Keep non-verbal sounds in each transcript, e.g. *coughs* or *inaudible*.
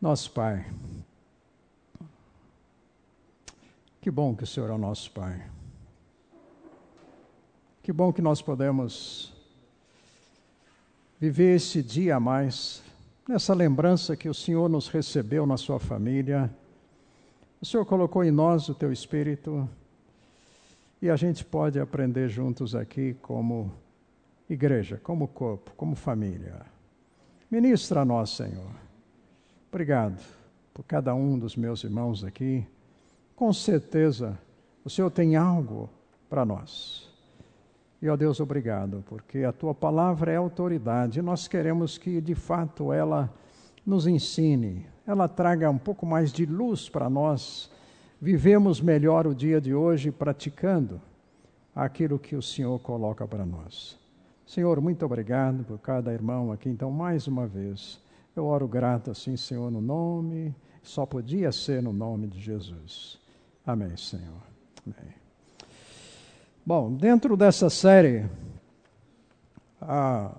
Nosso Pai, que bom que o Senhor é o nosso Pai. Que bom que nós podemos viver esse dia a mais, nessa lembrança que o Senhor nos recebeu na sua família. O Senhor colocou em nós o teu espírito e a gente pode aprender juntos aqui como igreja, como corpo, como família. Ministra a nós, Senhor. Obrigado por cada um dos meus irmãos aqui. Com certeza, o Senhor tem algo para nós. E, ó Deus, obrigado, porque a tua palavra é autoridade. E nós queremos que, de fato, ela nos ensine, ela traga um pouco mais de luz para nós. Vivemos melhor o dia de hoje praticando aquilo que o Senhor coloca para nós. Senhor, muito obrigado por cada irmão aqui. Então, mais uma vez, eu oro grato assim, Senhor, no nome, só podia ser no nome de Jesus. Amém, Senhor. Amém. Bom, dentro dessa série, ah,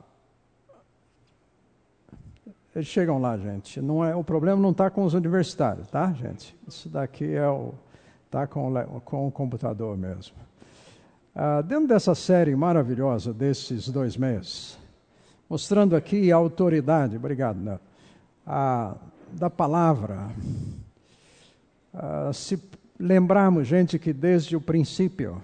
eles chegam lá, gente. Não é, o problema não está com os universitários, tá, gente? Isso daqui é o. Está com, com o computador mesmo. Ah, dentro dessa série maravilhosa desses dois meses, mostrando aqui a autoridade, obrigado, Neto, da palavra. A, se lembrarmos, gente, que desde o princípio,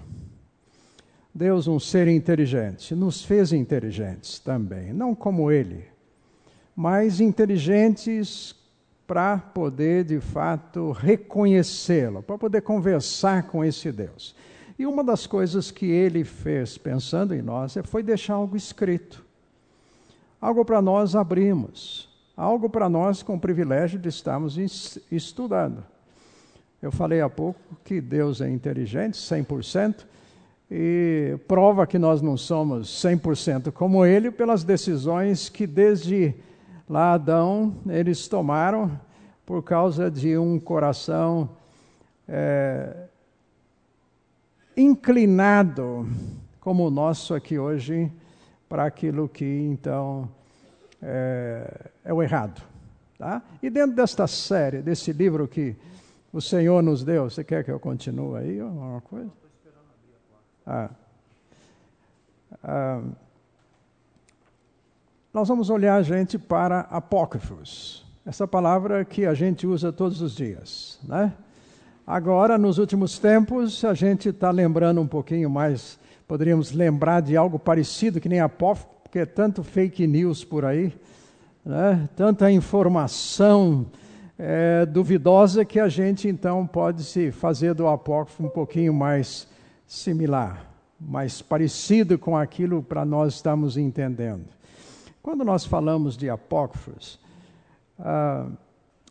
Deus, um ser inteligente, nos fez inteligentes também, não como Ele, mas inteligentes para poder, de fato, reconhecê-lo, para poder conversar com esse Deus. E uma das coisas que ele fez, pensando em nós, foi deixar algo escrito algo para nós abrirmos, algo para nós com o privilégio de estarmos estudando. Eu falei há pouco que Deus é inteligente, 100%, e prova que nós não somos 100% como Ele pelas decisões que desde lá Adão eles tomaram por causa de um coração é, inclinado como o nosso aqui hoje para aquilo que então é, é, o errado. Tá? E dentro desta série, desse livro que o Senhor nos deu, você quer que eu continue aí alguma coisa? Ah. Ah. Nós vamos olhar, gente, para apócrifos. Essa palavra que a gente usa todos os dias, né? Agora, nos últimos tempos, a gente está lembrando um pouquinho mais poderíamos lembrar de algo parecido, que nem a POF, porque é tanto fake news por aí, né? tanta informação é, duvidosa que a gente então pode se fazer do apócrifo um pouquinho mais similar, mais parecido com aquilo para nós estamos entendendo. Quando nós falamos de apócrifos, ah,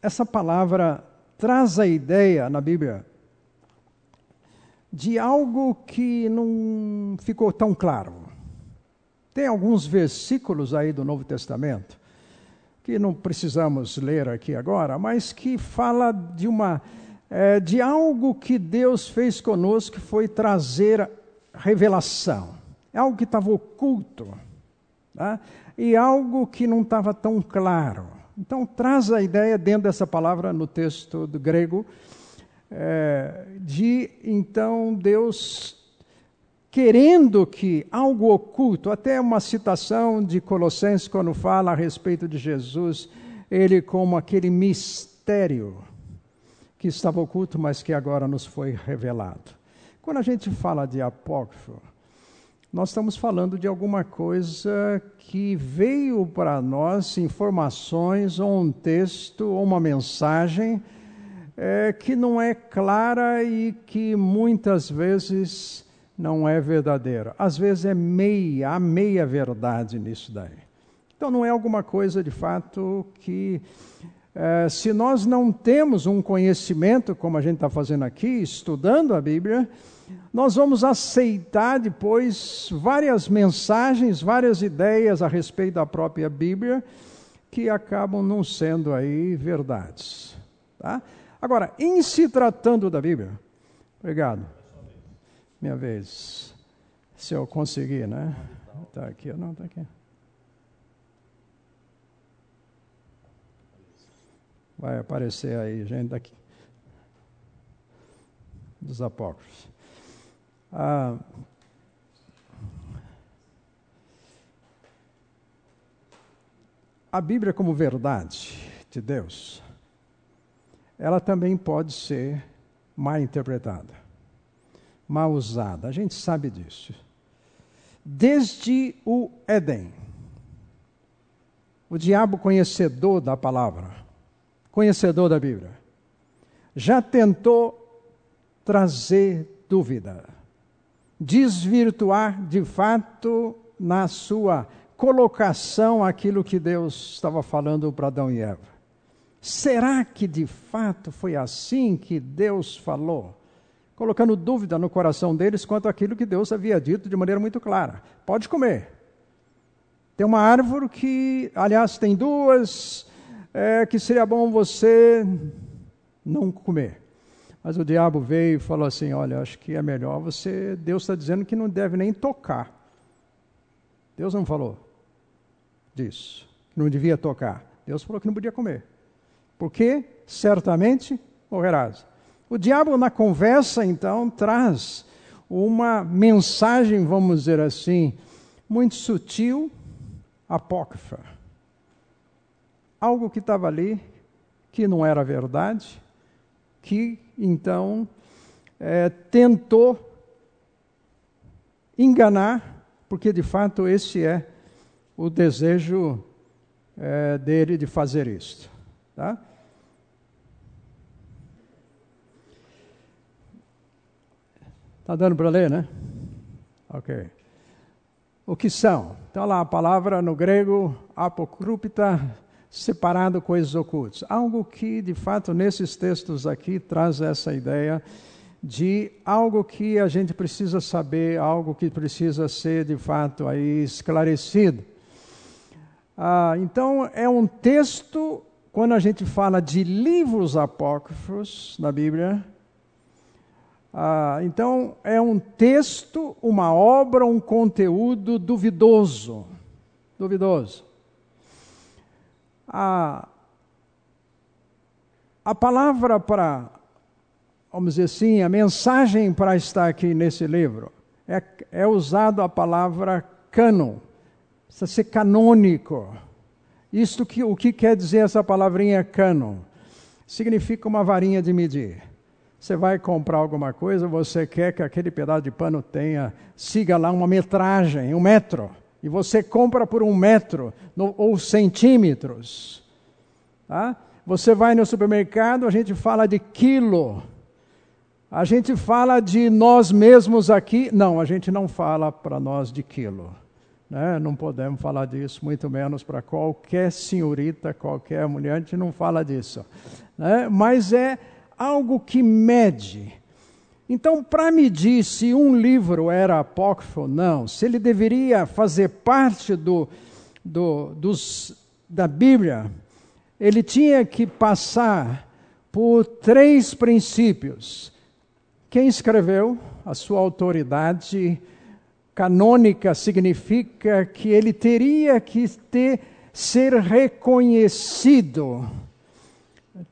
essa palavra traz a ideia na Bíblia de algo que não ficou tão claro. Tem alguns versículos aí do Novo Testamento que não precisamos ler aqui agora, mas que fala de uma é, de algo que Deus fez conosco que foi trazer revelação. É algo que estava oculto tá? e algo que não estava tão claro. Então traz a ideia dentro dessa palavra no texto do grego é, de então Deus querendo que algo oculto, até uma citação de Colossenses quando fala a respeito de Jesus, ele como aquele mistério que estava oculto, mas que agora nos foi revelado. Quando a gente fala de apócrifo, nós estamos falando de alguma coisa que veio para nós, informações, ou um texto, ou uma mensagem, é, que não é clara e que muitas vezes não é verdadeira. Às vezes é meia, há meia verdade nisso daí. Então não é alguma coisa de fato que, é, se nós não temos um conhecimento, como a gente está fazendo aqui, estudando a Bíblia, nós vamos aceitar depois várias mensagens, várias ideias a respeito da própria Bíblia que acabam não sendo aí verdades. Tá? Agora, em se tratando da Bíblia, obrigado. Minha vez. Se eu conseguir, né? Está aqui, não, está aqui. Vai aparecer aí, gente daqui. Dos apócrifos. Ah, a Bíblia, como verdade de Deus, ela também pode ser mal interpretada, mal usada. A gente sabe disso. Desde o Éden, o diabo conhecedor da palavra, conhecedor da Bíblia, já tentou trazer dúvida, desvirtuar de fato na sua colocação aquilo que Deus estava falando para Adão e Eva. Será que de fato foi assim que Deus falou? Colocando dúvida no coração deles quanto àquilo que Deus havia dito de maneira muito clara: pode comer. Tem uma árvore que, aliás, tem duas, é, que seria bom você não comer. Mas o diabo veio e falou assim: Olha, acho que é melhor você. Deus está dizendo que não deve nem tocar. Deus não falou disso, que não devia tocar. Deus falou que não podia comer porque certamente morrerás. O diabo, na conversa, então, traz uma mensagem, vamos dizer assim, muito sutil, apócrifa. Algo que estava ali, que não era verdade, que então é, tentou enganar, porque de fato esse é o desejo é, dele de fazer isto. Tá? Tá dando para ler, né? Ok. O que são? Então lá a palavra no grego apocripta, separado coisas ocultas. Algo que de fato nesses textos aqui traz essa ideia de algo que a gente precisa saber, algo que precisa ser de fato aí esclarecido. Ah, então é um texto quando a gente fala de livros apócrifos na Bíblia, ah, então é um texto, uma obra, um conteúdo duvidoso. Duvidoso. A, a palavra para, vamos dizer assim, a mensagem para estar aqui nesse livro, é, é usado a palavra canon, precisa ser canônico isto que, o que quer dizer essa palavrinha canon? Significa uma varinha de medir. Você vai comprar alguma coisa, você quer que aquele pedaço de pano tenha, siga lá uma metragem, um metro. E você compra por um metro no, ou centímetros. Tá? Você vai no supermercado, a gente fala de quilo. A gente fala de nós mesmos aqui. Não, a gente não fala para nós de quilo. Né? Não podemos falar disso, muito menos para qualquer senhorita, qualquer mulher, a gente não fala disso. Né? Mas é algo que mede. Então, para medir se um livro era apócrifo ou não, se ele deveria fazer parte do, do, dos, da Bíblia, ele tinha que passar por três princípios. Quem escreveu, a sua autoridade, canônica significa que ele teria que ter, ser reconhecido,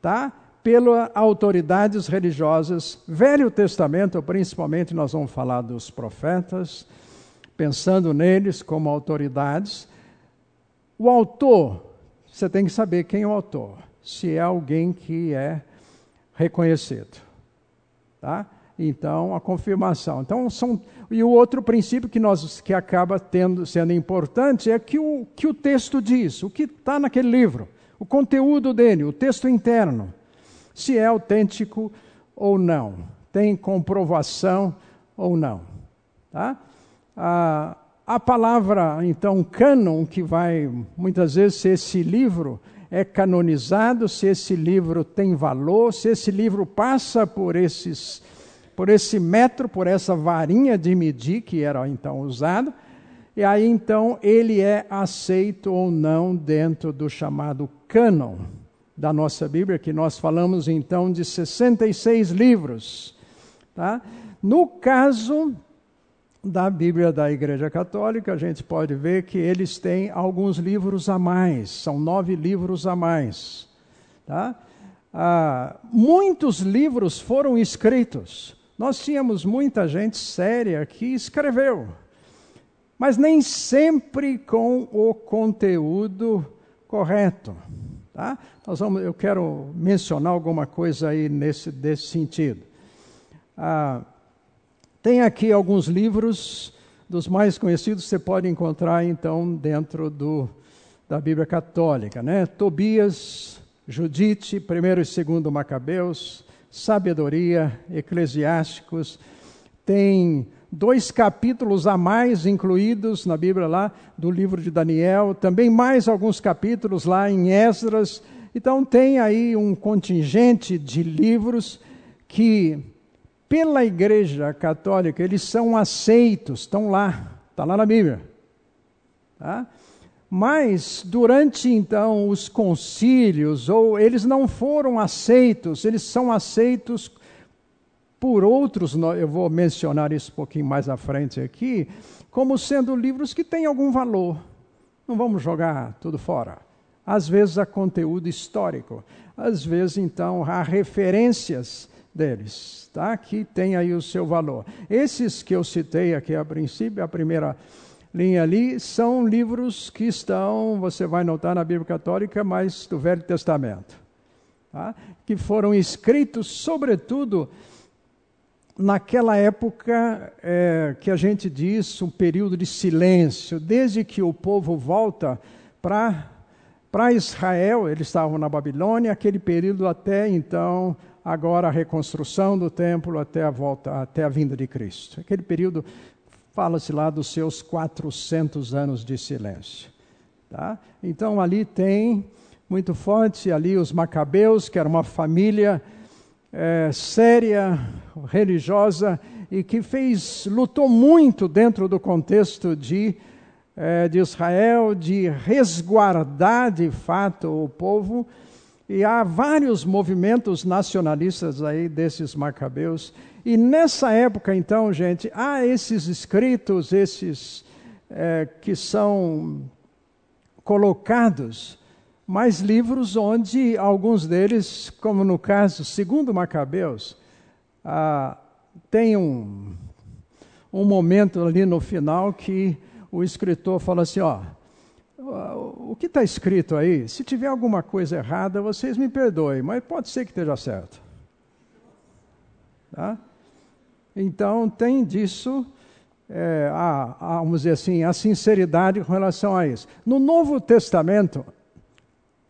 tá? Pelas autoridades religiosas. Velho Testamento, principalmente, nós vamos falar dos profetas, pensando neles como autoridades. O autor, você tem que saber quem é o autor, se é alguém que é reconhecido, tá? Então, a confirmação. Então, são e o outro princípio que nós que acaba tendo sendo importante é que o que o texto diz, o que está naquele livro, o conteúdo dele, o texto interno, se é autêntico ou não, tem comprovação ou não, tá? A, a palavra então cânon que vai muitas vezes se esse livro é canonizado, se esse livro tem valor, se esse livro passa por esses por esse metro, por essa varinha de medir que era então usado, e aí então ele é aceito ou não dentro do chamado cânon da nossa Bíblia, que nós falamos então de 66 livros. Tá? No caso da Bíblia da Igreja Católica, a gente pode ver que eles têm alguns livros a mais, são nove livros a mais. Tá? ah, muitos livros foram escritos. Nós tínhamos muita gente séria que escreveu, mas nem sempre com o conteúdo correto. Tá? Nós vamos, eu quero mencionar alguma coisa aí nesse desse sentido. Ah, tem aqui alguns livros dos mais conhecidos você pode encontrar então dentro do, da Bíblia Católica, né? Tobias, Judite, primeiro e segundo Macabeus, Sabedoria, Eclesiásticos, tem dois capítulos a mais incluídos na Bíblia lá do livro de Daniel, também mais alguns capítulos lá em Esdras. Então tem aí um contingente de livros que pela Igreja Católica eles são aceitos, estão lá, está lá na Bíblia. Tá? Mas durante então os concílios, ou eles não foram aceitos, eles são aceitos por outros, eu vou mencionar isso um pouquinho mais à frente aqui, como sendo livros que têm algum valor. Não vamos jogar tudo fora. Às vezes há conteúdo histórico, às vezes então há referências deles, tá? que tem aí o seu valor. Esses que eu citei aqui a princípio, a primeira linha ali, são livros que estão, você vai notar na Bíblia Católica, mas do Velho Testamento, tá? que foram escritos, sobretudo, naquela época é, que a gente diz um período de silêncio, desde que o povo volta para para Israel, eles estavam na Babilônia, aquele período até então, agora a reconstrução do templo até a volta, até a vinda de Cristo. Aquele período fala-se lá dos seus 400 anos de silêncio. Tá? Então ali tem muito forte ali os macabeus, que era uma família é, séria, religiosa e que fez, lutou muito dentro do contexto de, é, de Israel, de resguardar de fato o povo. E há vários movimentos nacionalistas aí desses macabeus. E nessa época, então, gente, há esses escritos, esses é, que são colocados mas livros onde alguns deles, como no caso segundo Macabeus, ah, tem um, um momento ali no final que o escritor fala assim, ó, o que está escrito aí, se tiver alguma coisa errada, vocês me perdoem, mas pode ser que esteja certo. Tá? Então, tem disso, é, a, a, vamos dizer assim, a sinceridade com relação a isso. No Novo Testamento,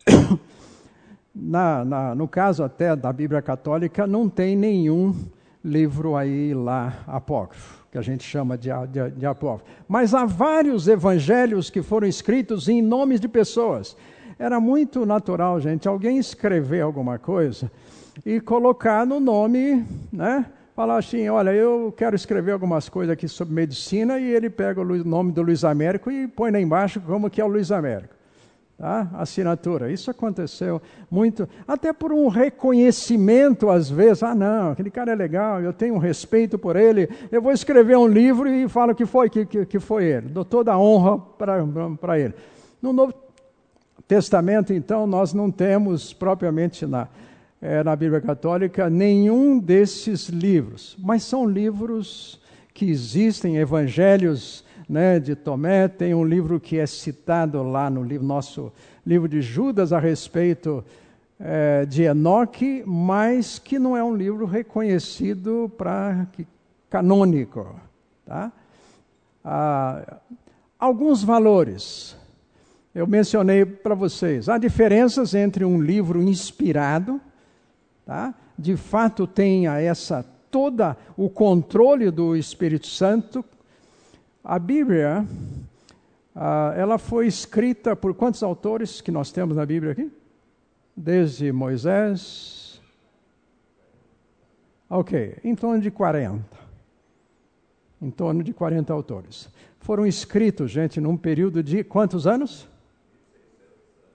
*coughs* na, na, no caso até da Bíblia Católica, não tem nenhum livro aí lá apócrifo, que a gente chama de, de, de apócrifo. Mas há vários evangelhos que foram escritos em nomes de pessoas. Era muito natural, gente, alguém escrever alguma coisa e colocar no nome, né? Falar assim, olha, eu quero escrever algumas coisas aqui sobre medicina e ele pega o nome do Luiz Américo e põe lá embaixo como que é o Luiz Américo tá? assinatura. Isso aconteceu muito, até por um reconhecimento às vezes. Ah, não, aquele cara é legal, eu tenho um respeito por ele, eu vou escrever um livro e falo que foi, que, que, que foi ele. Dou toda a honra para ele. No Novo Testamento, então, nós não temos propriamente na, é, na Bíblia Católica nenhum desses livros, mas são livros que existem, evangelhos né, de Tomé, tem um livro que é citado lá no livro, nosso livro de Judas a respeito é, de Enoque, mas que não é um livro reconhecido para canônico. Tá? Ah, alguns valores. Eu mencionei para vocês. Há diferenças entre um livro inspirado, tá? de fato tenha essa toda o controle do Espírito Santo, a Bíblia, ah, ela foi escrita por quantos autores que nós temos na Bíblia aqui? Desde Moisés. Ok, em torno de 40. Em torno de 40 autores. Foram escritos, gente, num período de quantos anos?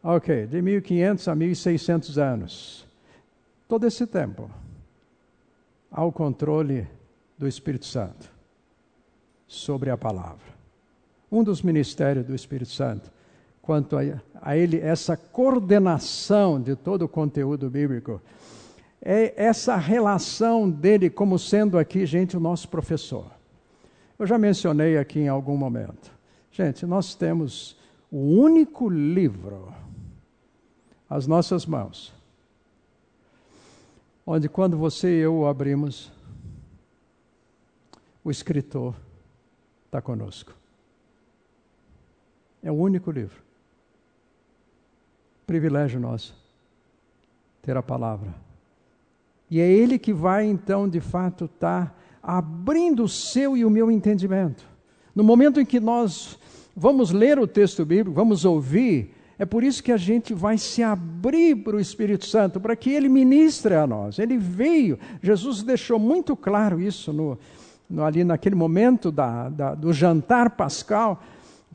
Ok, de 1500 a 1600 anos. Todo esse tempo, ao controle do Espírito Santo sobre a palavra. Um dos ministérios do Espírito Santo, quanto a, a ele, essa coordenação de todo o conteúdo bíblico, é essa relação dele como sendo aqui, gente, o nosso professor. Eu já mencionei aqui em algum momento. Gente, nós temos o único livro às nossas mãos, onde quando você e eu o abrimos, o escritor está conosco. É o único livro. Privilégio nosso ter a palavra. E é Ele que vai, então, de fato, estar tá abrindo o seu e o meu entendimento. No momento em que nós vamos ler o texto bíblico, vamos ouvir, é por isso que a gente vai se abrir para o Espírito Santo, para que ele ministre a nós. Ele veio, Jesus deixou muito claro isso no, no ali naquele momento da, da, do jantar pascal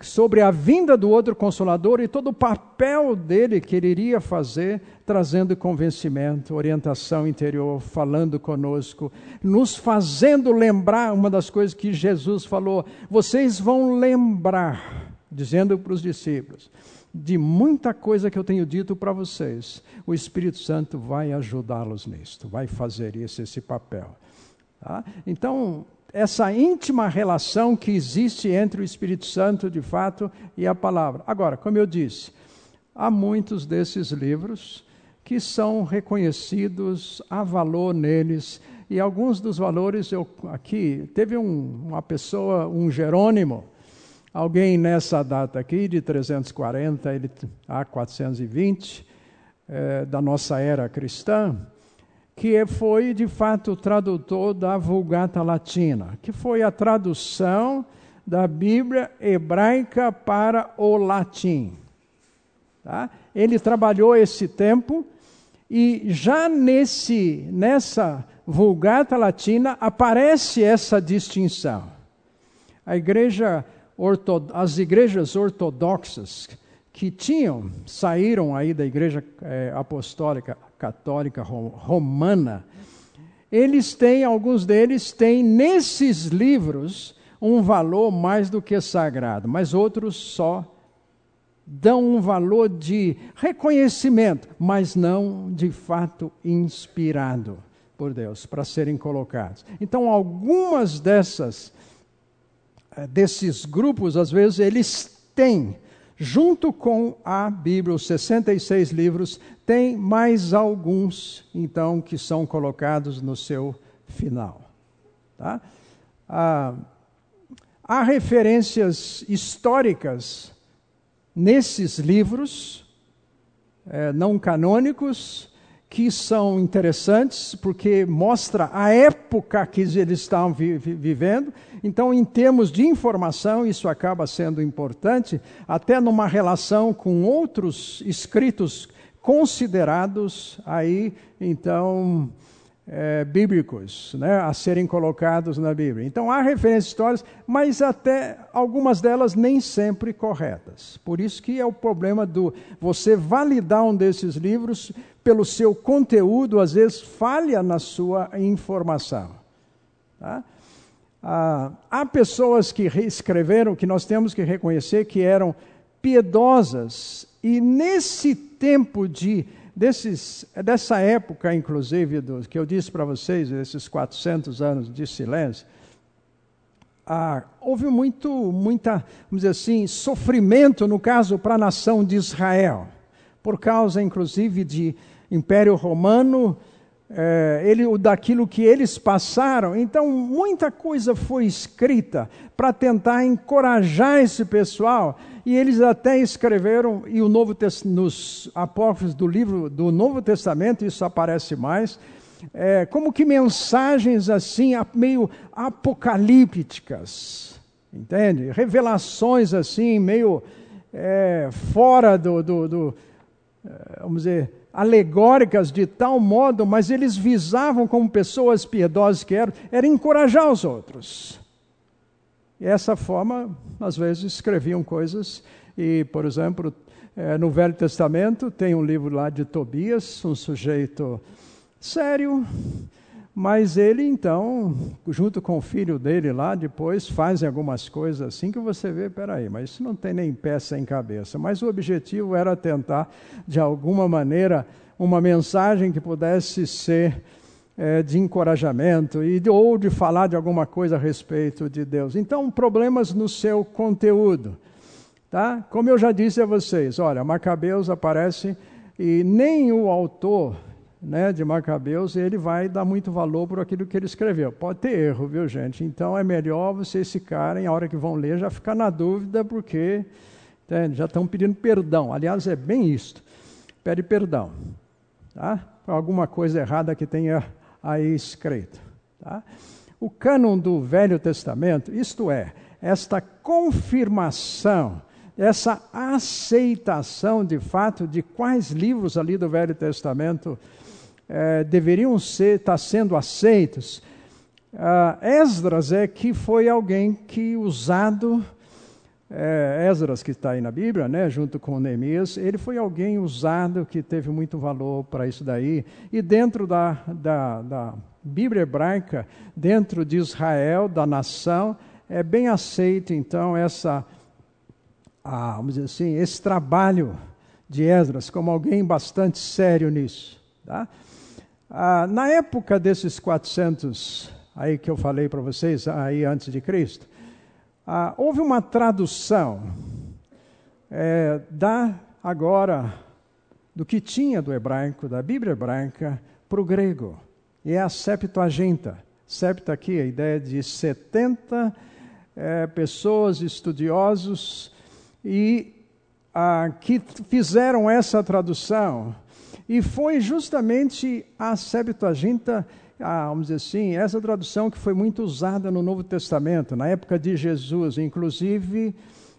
sobre a vinda do outro consolador e todo o papel dele que ele iria fazer, trazendo convencimento, orientação interior, falando conosco, nos fazendo lembrar uma das coisas que Jesus falou: vocês vão lembrar, dizendo para os discípulos, de muita coisa que eu tenho dito para vocês. O Espírito Santo vai ajudá-los nisto, vai fazer isso, esse papel. Tá? Então, essa íntima relação que existe entre o Espírito Santo, de fato, e a palavra. Agora, como eu disse, há muitos desses livros que são reconhecidos, há valor neles, e alguns dos valores eu aqui teve um, uma pessoa, um Jerônimo, alguém nessa data aqui de 340 ele, a 420 é, da nossa era cristã, que foi de fato o tradutor da Vulgata Latina, que foi a tradução da Bíblia hebraica para o latim. Tá? Ele trabalhou esse tempo e já nesse nessa Vulgata Latina aparece essa distinção. A igreja as igrejas ortodoxas que tinham saíram aí da igreja é, apostólica católica romana, eles têm, alguns deles têm nesses livros um valor mais do que sagrado, mas outros só dão um valor de reconhecimento, mas não de fato inspirado por Deus para serem colocados. Então, algumas dessas eh, desses grupos, às vezes, eles têm Junto com a Bíblia, os 66 livros, tem mais alguns, então, que são colocados no seu final. Tá? Ah, há referências históricas nesses livros, eh, não canônicos, que são interessantes porque mostra a época que eles estavam vi vivendo. Então, em termos de informação, isso acaba sendo importante, até numa relação com outros escritos considerados aí, então, é, bíblicos, né, a serem colocados na Bíblia. Então há referências históricas, mas até algumas delas nem sempre corretas. Por isso que é o problema do você validar um desses livros pelo seu conteúdo, às vezes falha na sua informação. Tá? Ah, há pessoas que escreveram que nós temos que reconhecer que eram piedosas e nesse tempo de desses, dessa época, inclusive, do, que eu disse para vocês, esses 400 anos de silêncio, ah, houve muito, muita, vamos dizer assim, sofrimento, no caso, para a nação de Israel, por causa, inclusive, de Império Romano, é, ele, daquilo que eles passaram. Então, muita coisa foi escrita para tentar encorajar esse pessoal. E eles até escreveram, e o Novo nos apócrifos do livro do Novo Testamento, isso aparece mais, é, como que mensagens assim, meio apocalípticas, entende? Revelações assim, meio é, fora do, do, do, é, vamos dizer, alegóricas de tal modo, mas eles visavam, como pessoas piedosas que eram, era encorajar os outros. E essa forma, às vezes, escreviam coisas, e, por exemplo, é, no Velho Testamento tem um livro lá de Tobias, um sujeito sério, Mas ele então, junto com o filho dele lá, depois fazem algumas coisas assim que você vê, peraí, mas isso não tem nem pé sem cabeça. Mas o objetivo era tentar, de alguma maneira, uma mensagem que pudesse ser é, de encorajamento e ou de falar de alguma coisa a respeito de Deus. Então, problemas no seu conteúdo. Tá? Como eu já disse a vocês, olha, Macabeus aparece e nem o autor né, de Macabeus, ele vai dar muito valor por aquilo que ele escreveu. Pode ter erro, viu, gente? Então é melhor vocês ficarem, a hora que vão ler, já ficar na dúvida, porque entende? já estão pedindo perdão. Aliás, é bem isto. Pede perdão. Tá? Por alguma coisa errada que tenha aí escrito. Tá? O cânon do Velho Testamento, isto é, esta confirmação essa aceitação de fato de quais livros ali do Velho Testamento é, deveriam ser, estar tá sendo aceitos. Uh, Esdras é que foi alguém que usado, é, Esdras que está aí na Bíblia, né, junto com Neemias, ele foi alguém usado que teve muito valor para isso daí. E dentro da, da, da Bíblia hebraica, dentro de Israel, da nação, é bem aceito então essa, ah, vamos dizer assim, esse trabalho de Esdras como alguém bastante sério nisso. Tá? Ah, na época desses 400 aí que eu falei para vocês, aí antes de Cristo, ah, houve uma tradução é, da agora do que tinha do hebraico, da Bíblia hebraica, para o grego. E é a Septuaginta. Septa aqui, a ideia de 70 é, pessoas, estudiosos, e ah, que fizeram essa tradução e foi justamente a Septuaginta, a, vamos dizer assim, essa tradução que foi muito usada no Novo Testamento, na época de Jesus, inclusive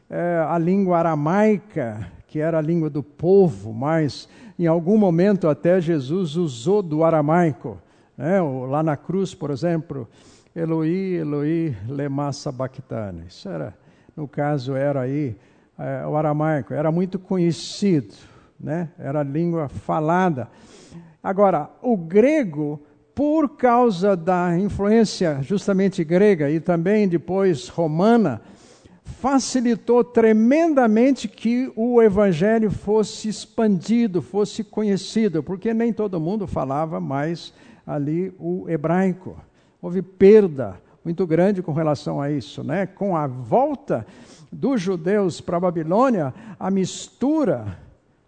é, a língua aramaica, que era a língua do povo, mas em algum momento até Jesus usou do aramaico. Né? Lá na cruz, por exemplo, Eloi, Eloi, lema sabachthani. Isso era, no caso, era aí é, o aramaico, era muito conhecido né? era a língua falada. Agora, o grego, por causa da influência justamente grega e também depois romana, facilitou tremendamente que o evangelho fosse expandido, fosse conhecido, porque nem todo mundo falava mais ali o hebraico. Houve perda muito grande com relação a isso, né? Com a volta dos judeus para a Babilônia, a mistura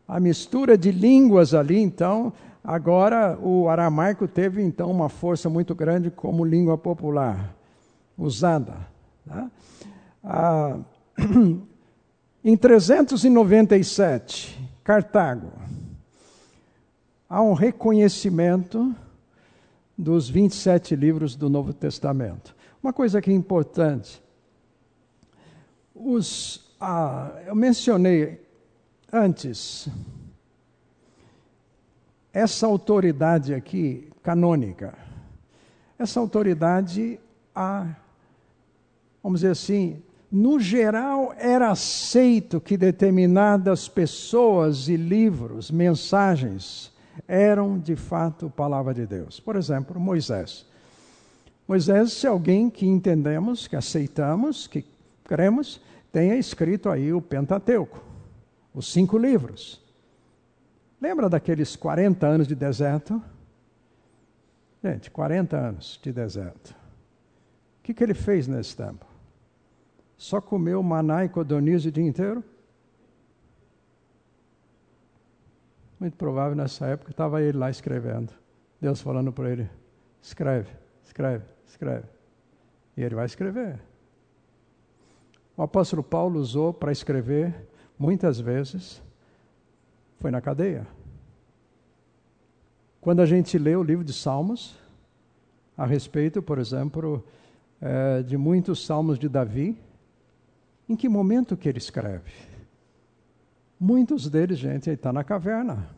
a mistura de línguas ali, então, agora o aramaico teve então uma força muito grande como língua popular usada. Tá? Ah, *clears throat* em 397, Cartago, há um reconhecimento dos 27 livros do Novo Testamento. Uma coisa que é importante, os, ah, eu mencionei Antes, essa autoridade aqui, canônica, essa autoridade, a, vamos dizer assim, no geral era aceito que determinadas pessoas e livros, mensagens, eram de fato palavra de Deus. Por exemplo, Moisés. Moisés é alguém que entendemos, que aceitamos, que cremos, tenha escrito aí o Pentateuco os cinco livros. Lembra daqueles 40 anos de deserto? Gente, 40 anos de deserto. O que, que ele fez nesse tempo? Só comeu maná e codorniz o dia inteiro? Muito provável nessa época estava ele lá escrevendo. Deus falando para ele: escreve, escreve, escreve. E ele vai escrever. O apóstolo Paulo usou para escrever muitas vezes, foi na cadeia. Quando a gente lê o livro de Salmos, a respeito, por exemplo, é, de muitos salmos de Davi, em que momento que ele escreve? Muitos deles, gente, está na caverna.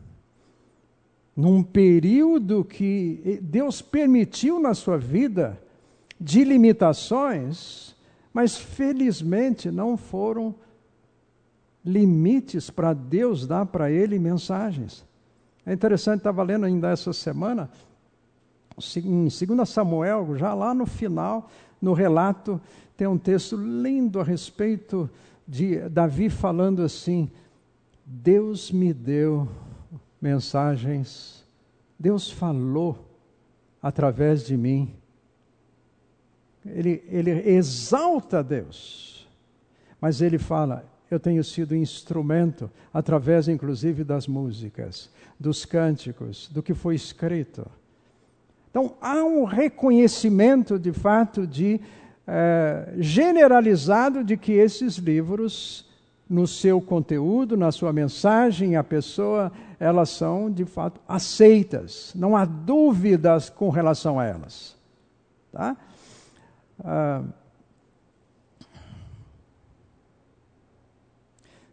Num período que Deus permitiu na sua vida de limitações, mas felizmente não foram limites para Deus dar para ele mensagens. É interessante, estava lendo ainda essa semana Em 2 Samuel, já lá no final, no relato, tem um texto lindo a respeito de Davi falando assim: Deus me deu mensagens, Deus falou através de mim. Ele, ele exalta Deus, mas ele fala: eu tenho sido instrumento, através inclusive das músicas, dos cânticos, do que foi escrito. Então, há um reconhecimento, de fato, de é, generalizado de que esses livros, no seu conteúdo, na sua mensagem, a pessoa, elas são, de fato, aceitas. Não há dúvidas com relação a elas. Tá? Ah,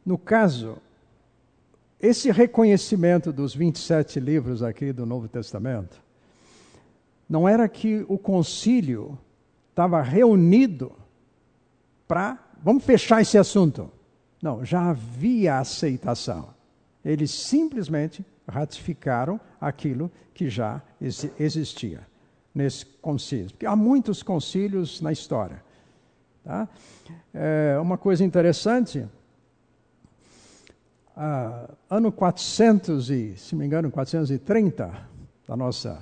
No caso, esse reconhecimento dos 27 livros aqui do Novo Testamento, não era que o concílio estava reunido para, vamos fechar esse assunto. Não, já havia aceitação. Eles simplesmente ratificaram aquilo que já existia nesse concílio. Porque há muitos concílios na história. Tá? É, uma coisa interessante ah, ano 400 e, se me engano, 430 da nossa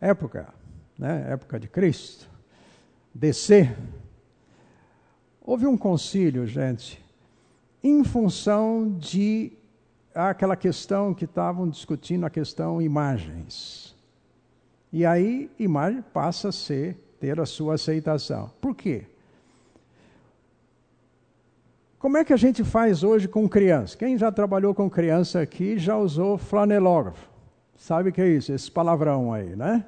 época, né, época de Cristo, DC, houve um concílio, gente, em função de aquela questão que estavam discutindo, a questão imagens. E aí, imagem passa a ser, ter a sua aceitação. Por quê? Como é que a gente faz hoje com criança? Quem já trabalhou com criança aqui já usou flanelógrafo. Sabe o que é isso? Esse palavrão aí, né?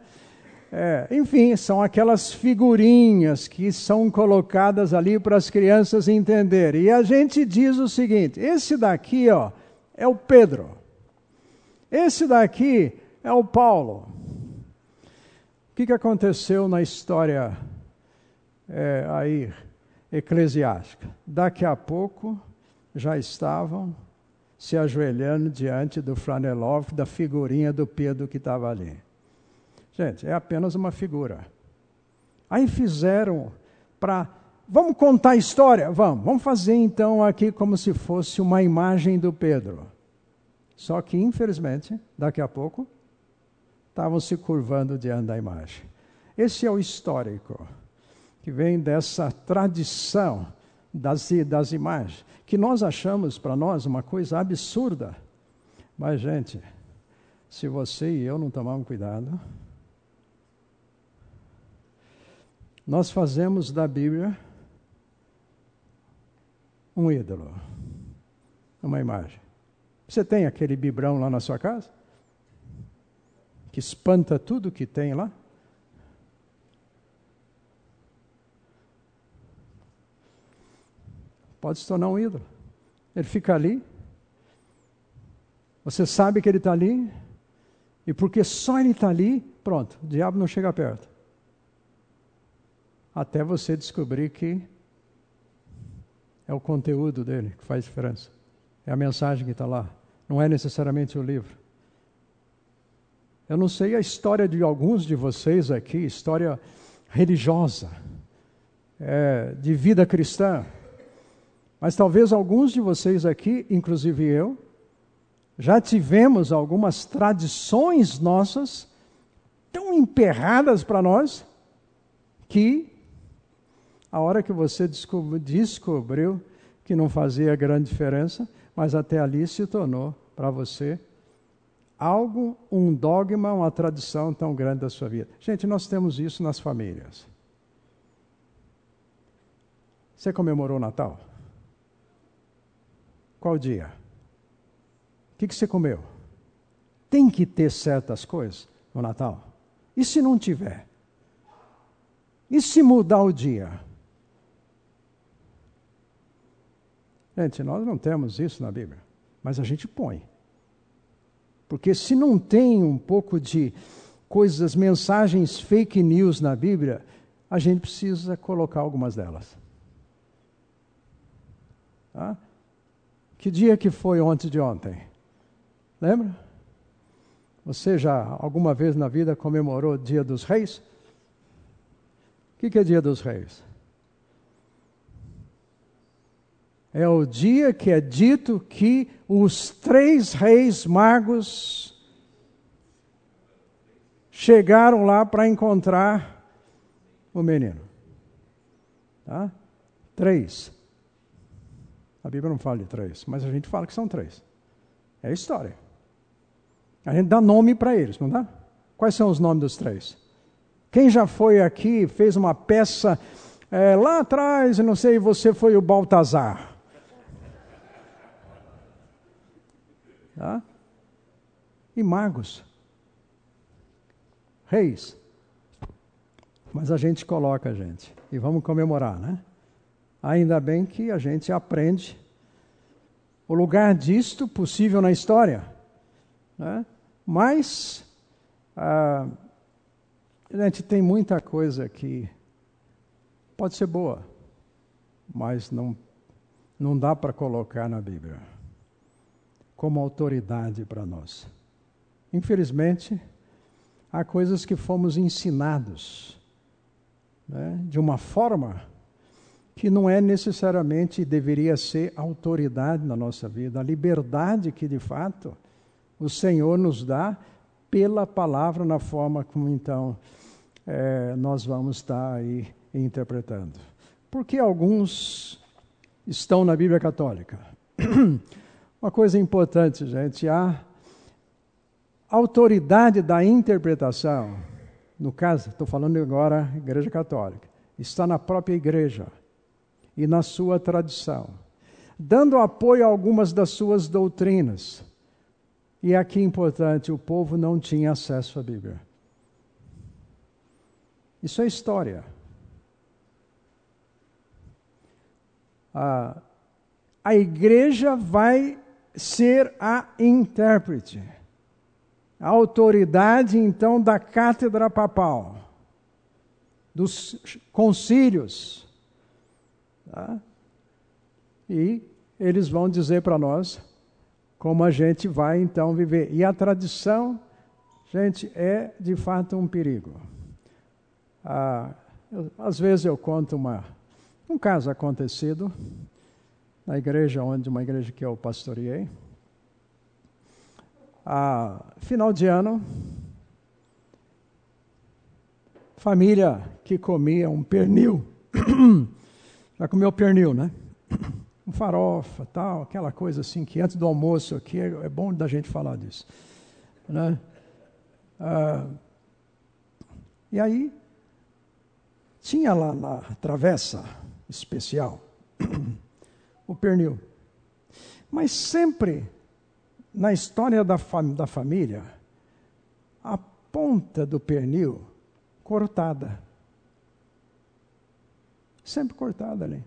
É, enfim, são aquelas figurinhas que são colocadas ali para as crianças entenderem. E a gente diz o seguinte: esse daqui, ó, é o Pedro. Esse daqui é o Paulo. O que, que aconteceu na história é, aí eclesiástica. Daqui a pouco já estavam se ajoelhando diante do Flanelov, da figurinha do Pedro que estava ali. Gente, é apenas uma figura. Aí fizeram para. Vamos contar a história? Vamos. Vamos fazer então aqui como se fosse uma imagem do Pedro. Só que, infelizmente, daqui a pouco, estavam se curvando diante da imagem. Esse é o histórico que vem dessa tradição das, das imagens, que nós achamos para nós uma coisa absurda. Mas, gente, se você e eu não tomarmos cuidado, nós fazemos da Bíblia um ídolo, uma imagem. Você tem aquele bibrão lá na sua casa? Que espanta tudo que tem lá? Pode se tornar um ídolo. Ele fica ali, você sabe que ele está ali, e porque só ele está ali, pronto, o diabo não chega perto. Até você descobrir que é o conteúdo dele que faz diferença. É a mensagem que está lá. Não é necessariamente o livro. Eu não sei a história de alguns de vocês aqui, história religiosa, é, de vida cristã. Mas talvez alguns de vocês aqui, inclusive eu, já tivemos algumas tradições nossas tão emperradas para nós que a hora que você descobriu que não fazia grande diferença, mas até ali se tornou para você algo, um dogma, uma tradição tão grande da sua vida. Gente, nós temos isso nas famílias. Você comemorou o Natal? Qual dia? O que, que você comeu? Tem que ter certas coisas no Natal. E se não tiver? E se mudar o dia? Gente, nós não temos isso na Bíblia, mas a gente põe. Porque se não tem um pouco de coisas, mensagens fake news na Bíblia, a gente precisa colocar algumas delas. Tá? Que dia que foi ontem de ontem? Lembra? Você já alguma vez na vida comemorou o Dia dos Reis? O que, que é Dia dos Reis? É o dia que é dito que os três reis magos chegaram lá para encontrar o menino. Tá? Três. A Bíblia não fala de três, mas a gente fala que são três. É história. A gente dá nome para eles, não dá? Quais são os nomes dos três? Quem já foi aqui, fez uma peça é, lá atrás, não sei, você foi o Baltazar. Tá? E magos. Reis. Mas a gente coloca gente. E vamos comemorar, né? Ainda bem que a gente aprende o lugar disto possível na história. Né? Mas a gente tem muita coisa que pode ser boa, mas não, não dá para colocar na Bíblia como autoridade para nós. Infelizmente, há coisas que fomos ensinados né, de uma forma que não é necessariamente deveria ser autoridade na nossa vida, a liberdade que de fato o Senhor nos dá pela palavra na forma como então é, nós vamos estar aí interpretando. Porque alguns estão na Bíblia Católica. *clears throat* Uma coisa importante, gente, a autoridade da interpretação, no caso, estou falando agora Igreja Católica, está na própria igreja e na sua tradição, dando apoio a algumas das suas doutrinas. E aqui importante, o povo não tinha acesso à Bíblia. Isso é história. A, a igreja vai ser a intérprete. A autoridade, então, da cátedra papal, dos concílios. Tá? E eles vão dizer para nós como a gente vai, então, viver. E a tradição, gente, é de fato um perigo. Ah, eu, às vezes eu conto uma, um caso acontecido na igreja onde uma igreja que eu pastoreei. Ah, final de ano, família que comia um pernil. *clears throat* Já comeu pernil, né? *coughs* Um farofa, tal, aquela coisa assim que antes do almoço aqui é, é bom da gente falar disso, né? Ah, e aí tinha lá na travessa especial *coughs* o pernil. Mas sempre na história da, fam da família, a ponta do pernil cortada. Sempre cortada ali.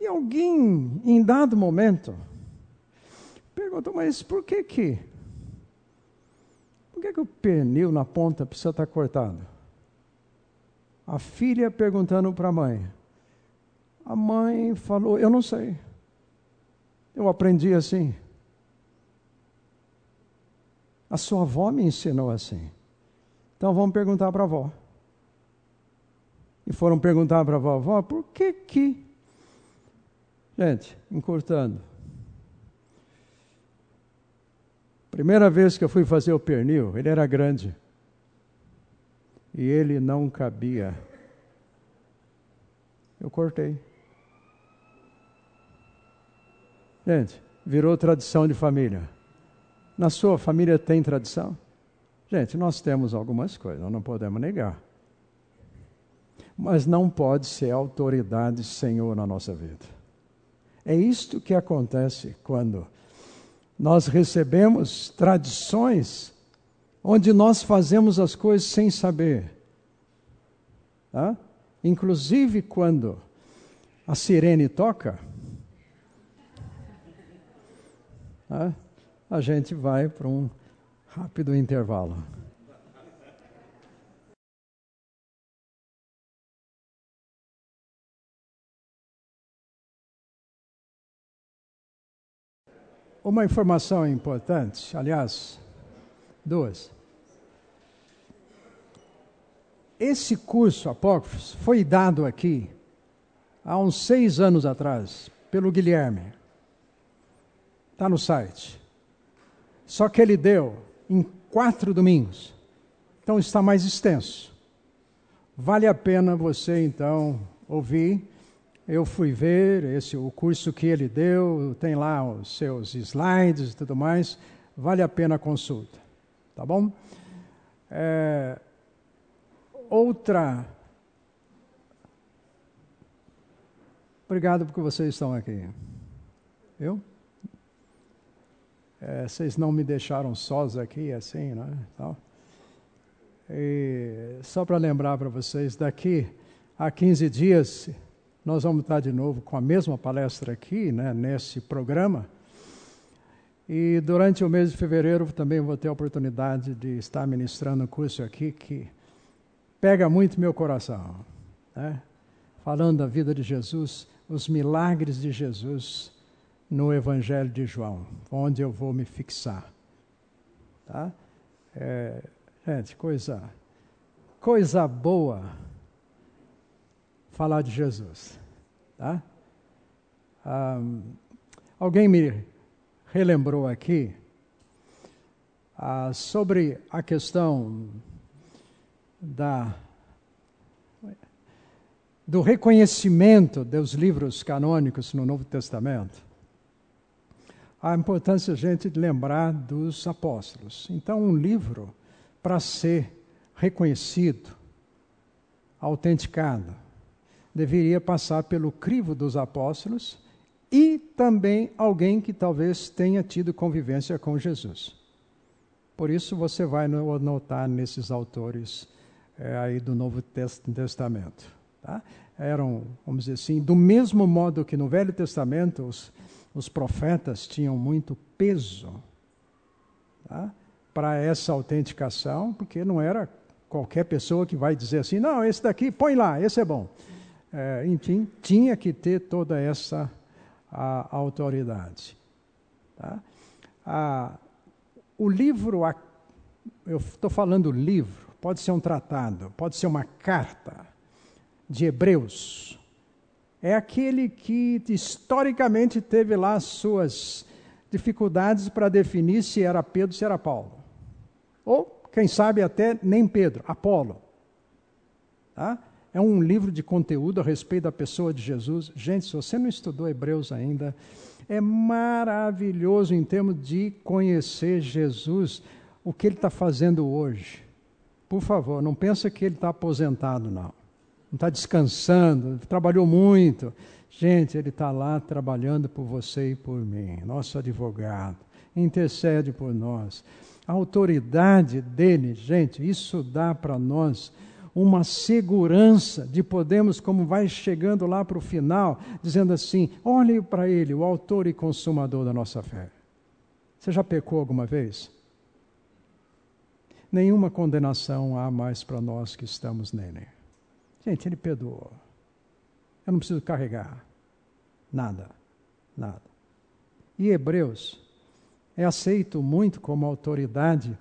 E alguém, em dado momento, perguntou, mas por que que, por que que o pernil na ponta precisa estar cortado? A filha perguntando para a mãe, a mãe falou: Eu não sei. Eu aprendi assim. A sua avó me ensinou assim. Então vamos perguntar para a avó. E foram perguntar para a vovó por que que. Gente, encurtando. Primeira vez que eu fui fazer o pernil, ele era grande. E ele não cabia. Eu cortei. Gente, virou tradição de família. Na sua família tem tradição? Gente, nós temos algumas coisas, não podemos negar. Mas não pode ser autoridade Senhor na nossa vida. É isto que acontece quando nós recebemos tradições onde nós fazemos as coisas sem saber. Tá? Inclusive quando a sirene toca, a gente vai para um rápido intervalo. Uma informação importante, aliás, duas. Esse curso Apócrifos foi dado aqui há uns seis anos atrás pelo Guilherme. Está no site. Só que ele deu em quatro domingos. Então está mais extenso. Vale a pena você então ouvir. Eu fui ver esse o curso que ele deu, tem lá os seus slides e tudo mais. Vale a pena a consulta, tá bom? É, outra. Obrigado porque vocês estão aqui. Eu? É, vocês não me deixaram sós aqui, assim, né? Então, e só para lembrar para vocês, daqui a 15 dias nós vamos estar de novo com a mesma palestra aqui, né, nesse programa. E durante o mês de fevereiro também vou ter a oportunidade de estar ministrando um curso aqui que pega muito meu coração, né? falando da vida de Jesus, os milagres de Jesus no Evangelho de João, onde eu vou me fixar. Tá? É, gente, coisa, coisa boa falar de Jesus. Tá? Alguém me relembrou aqui uh, sobre a questão da, do reconhecimento dos livros canônicos no Novo Testamento, a importância gente lembrar dos apóstolos. Então, um livro, para ser reconhecido, autenticado, deveria passar pelo crivo dos apóstolos e também alguém que talvez tenha tido convivência com Jesus. Por isso você vai notar nesses autores é, aí do Novo Testamento. Tá? Eram, vamos dizer assim, do mesmo modo que no Velho Testamento os, os profetas tinham muito peso tá? para essa autenticação, porque não era qualquer pessoa que vai dizer assim, não, esse daqui põe lá, esse é bom. É, enfim, tinha que ter toda essa a, a autoridade. Tá? A, o livro, eu estou falando livro, pode ser um tratado, pode ser uma carta de Hebreus. É aquele que historicamente teve lá suas dificuldades para definir se era Pedro, se era Paulo. Ou, quem sabe, até nem Pedro, Apolo. Tá? É um livro de conteúdo a respeito da pessoa de Jesus. Gente, se você não estudou Hebreus ainda, é maravilhoso em termos de conhecer Jesus, o que ele está fazendo hoje. Por favor, não pensa que ele está aposentado, não. Não está descansando, trabalhou muito. Gente, ele está lá trabalhando por você e por mim, nosso advogado. Intercede por nós. A autoridade dele, gente, isso dá para nós uma segurança de podermos, como vai chegando lá para o final, dizendo assim: olhe para ele, o autor e consumador da nossa fé. Você já pecou alguma vez? nenhuma condenação há mais para nós que estamos nele. Gente, ele perdoou. Eu não preciso carregar nada, nada. E Hebreus é aceito muito como autoridade,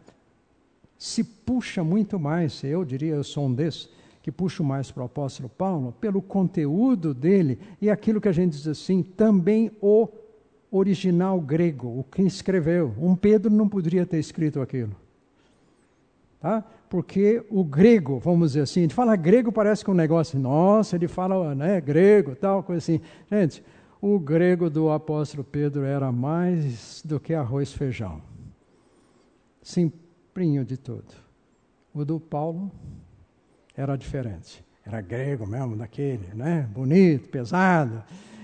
se puxa muito mais, eu diria, eu sou um desses, que puxo mais para o apóstolo Paulo, pelo conteúdo dele e aquilo que a gente diz assim, também o original grego, o que escreveu. Um Pedro não poderia ter escrito aquilo. Tá? Porque o grego, vamos dizer assim, gente fala grego, parece que é um negócio, nossa, ele fala né, grego, tal, coisa assim. Gente, o grego do apóstolo Pedro era mais do que arroz e feijão. Simplinho de tudo. O do Paulo era diferente. Era grego mesmo, daquele, né? Bonito, pesado,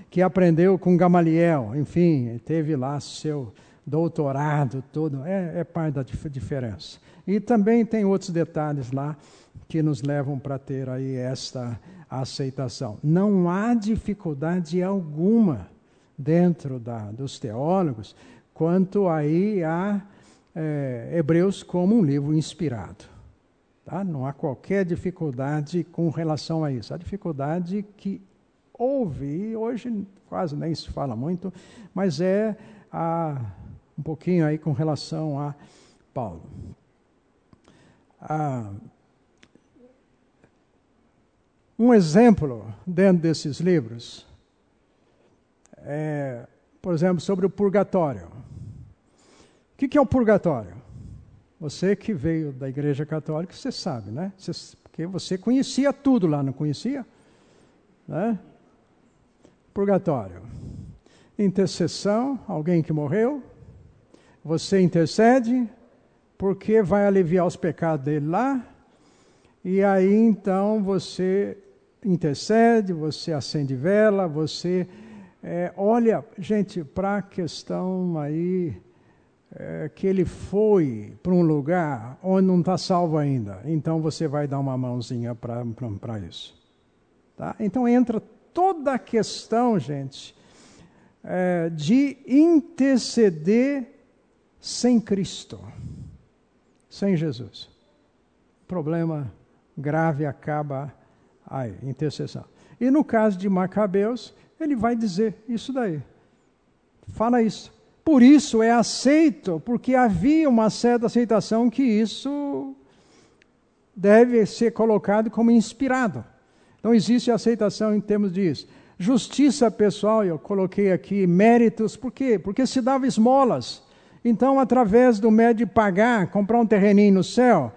que aprendeu com Gamaliel, enfim, teve lá seu doutorado, tudo. É, é parte da diferença. E também tem outros detalhes lá que nos levam para ter aí esta aceitação. Não há dificuldade alguma dentro da, dos teólogos quanto aí a é, Hebreus como um livro inspirado. Tá? Não há qualquer dificuldade com relação a isso. A dificuldade que houve, e hoje quase nem se fala muito, mas é a um pouquinho aí com relação a Paulo. Um exemplo dentro desses livros é, por exemplo, sobre o purgatório. O que é o purgatório? Você que veio da Igreja Católica, você sabe, né? Você, porque você conhecia tudo lá, não conhecia? Né? Purgatório. Intercessão, alguém que morreu. Você intercede, porque vai aliviar os pecados dele lá. E aí então você intercede, você acende vela, você é, olha, gente, para a questão aí é, que ele foi para um lugar onde não está salvo ainda, então você vai dar uma mãozinha para isso. Tá? Então entra toda a questão, gente, é, de interceder sem Cristo, sem Jesus. Problema grave acaba aí, intercessão. E no caso de Macabeus, ele vai dizer isso daí. Fala isso. Por isso é aceito, porque havia uma certa aceitação que isso deve ser colocado como inspirado. Então existe aceitação em termos disso. Justiça pessoal, eu coloquei aqui méritos, por quê? Porque se dava esmolas. Então, através do médio de pagar, comprar um terreninho no céu,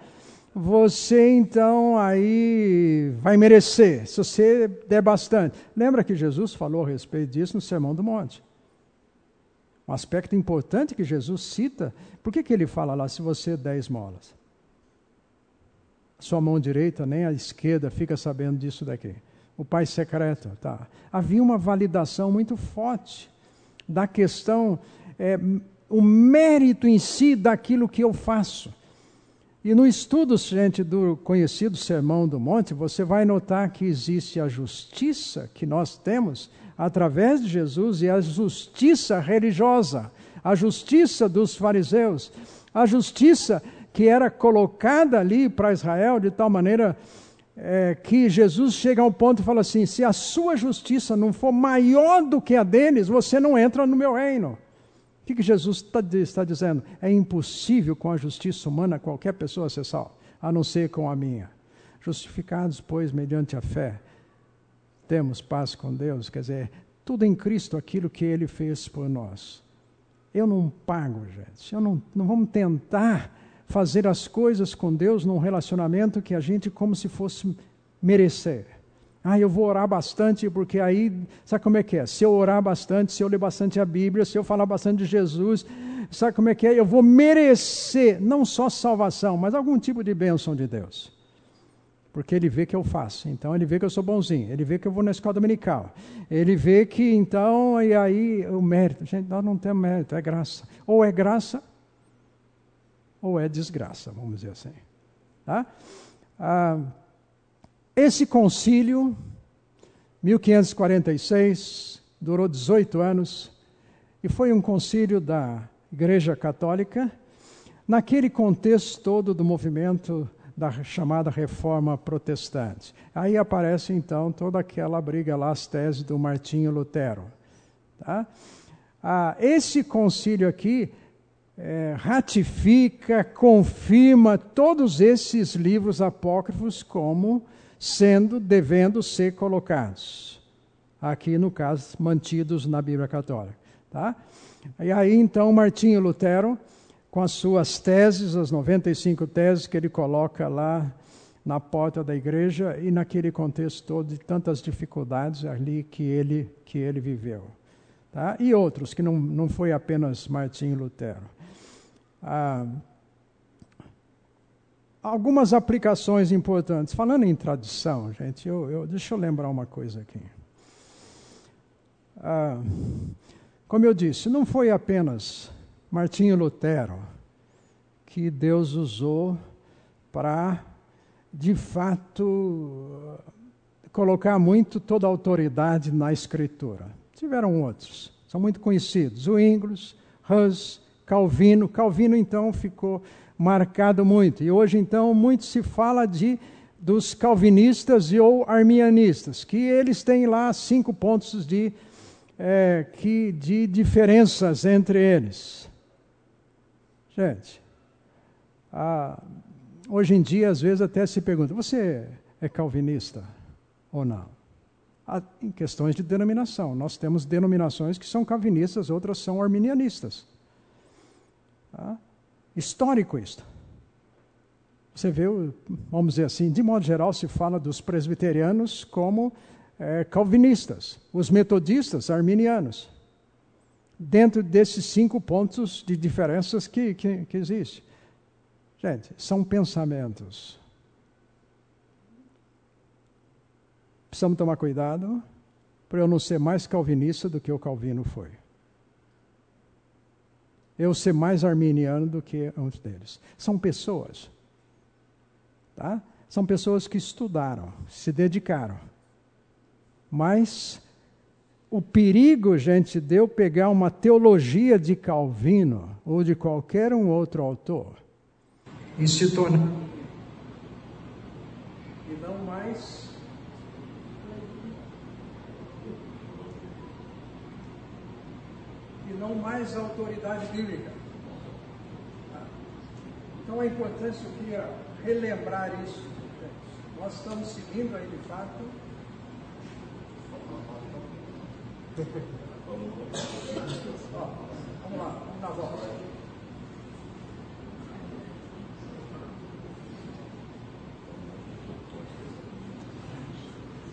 você então aí vai merecer, se você der bastante. Lembra que Jesus falou a respeito disso no Sermão do Monte? Um aspecto importante que Jesus cita, por que, que ele fala lá, se você der esmolas? Sua mão direita, nem a esquerda, fica sabendo disso daqui. O pai secreto, tá? Havia uma validação muito forte da questão, é, o mérito em si daquilo que eu faço. E no estudo, gente, do conhecido Sermão do Monte, você vai notar que existe a justiça que nós temos através de Jesus e a justiça religiosa, a justiça dos fariseus, a justiça que era colocada ali para Israel de tal maneira é, que Jesus chega ao ponto e fala assim: se a sua justiça não for maior do que a deles, você não entra no meu reino. O que, que Jesus está, está dizendo? É impossível com a justiça humana qualquer pessoa ser salva, a não ser com a minha. Justificados, pois, mediante a fé, temos paz com Deus, quer dizer, tudo em Cristo aquilo que Ele fez por nós. Eu não pago, gente. Eu não, não vamos tentar fazer as coisas com Deus num relacionamento que a gente como se fosse merecer. Ah, eu vou orar bastante, porque aí, sabe como é que é? Se eu orar bastante, se eu ler bastante a Bíblia, se eu falar bastante de Jesus, sabe como é que é? Eu vou merecer não só salvação, mas algum tipo de bênção de Deus. Porque ele vê que eu faço, então ele vê que eu sou bonzinho, ele vê que eu vou na escola dominical, ele vê que então, e aí o mérito, gente, nós não temos mérito, é graça. Ou é graça, ou é desgraça, vamos dizer assim. Tá? Ah, esse concílio, 1546, durou 18 anos e foi um concílio da Igreja Católica, naquele contexto todo do movimento da chamada Reforma Protestante. Aí aparece então toda aquela briga lá, as teses do Martinho Lutero. Tá? Ah, esse concílio aqui é, ratifica, confirma todos esses livros apócrifos como sendo, devendo ser colocados. Aqui, no caso, mantidos na Bíblia Católica. Tá? E aí, então, Martinho Lutero, com as suas teses, as 95 teses que ele coloca lá na porta da igreja e naquele contexto todo de tantas dificuldades ali que ele, que ele viveu. Tá? E outros, que não, não foi apenas Martinho Lutero. Ah, algumas aplicações importantes. Falando em tradição, gente, eu, eu, deixa eu lembrar uma coisa aqui. Ah, como eu disse, não foi apenas Martinho Lutero que Deus usou para, de fato, colocar muito toda a autoridade na Escritura. Tiveram outros, são muito conhecidos: o Ingles, Hus, Calvino. Calvino, então, ficou marcado muito. E hoje, então, muito se fala de dos calvinistas e ou arminianistas, que eles têm lá cinco pontos de, é, que, de diferenças entre eles. Gente, ah, hoje em dia, às vezes, até se pergunta: você é calvinista ou não? Ah, em questões de denominação. Nós temos denominações que são calvinistas, outras são arminianistas. Tá? Histórico isto. Você vê, vamos dizer assim, de modo geral, se fala dos presbiterianos como é, calvinistas, os metodistas, arminianos dentro desses cinco pontos de diferenças que, que, que existem. Gente, são pensamentos. Precisamos tomar cuidado para eu não ser mais calvinista do que o Calvino foi. Eu ser mais arminiano do que um deles. São pessoas. Tá? São pessoas que estudaram, se dedicaram. Mas o perigo, gente, de eu pegar uma teologia de Calvino ou de qualquer um outro autor e se tornar. E não mais. E não mais autoridade bíblica. Então é importante, eu queria relembrar isso. Nós estamos seguindo aí de fato vamos lá, vamos dar volta.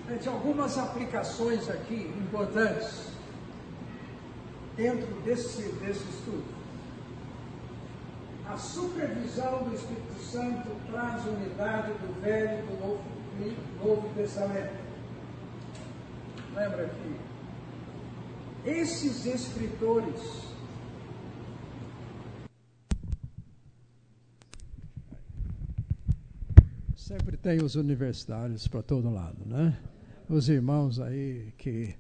Gente, algumas aplicações aqui importantes dentro desse, desse estudo. A supervisão do Espírito Santo traz unidade do Velho e do Novo, Novo Testamento. Lembra que esses escritores sempre tem os universitários para todo lado, né? Os irmãos aí que.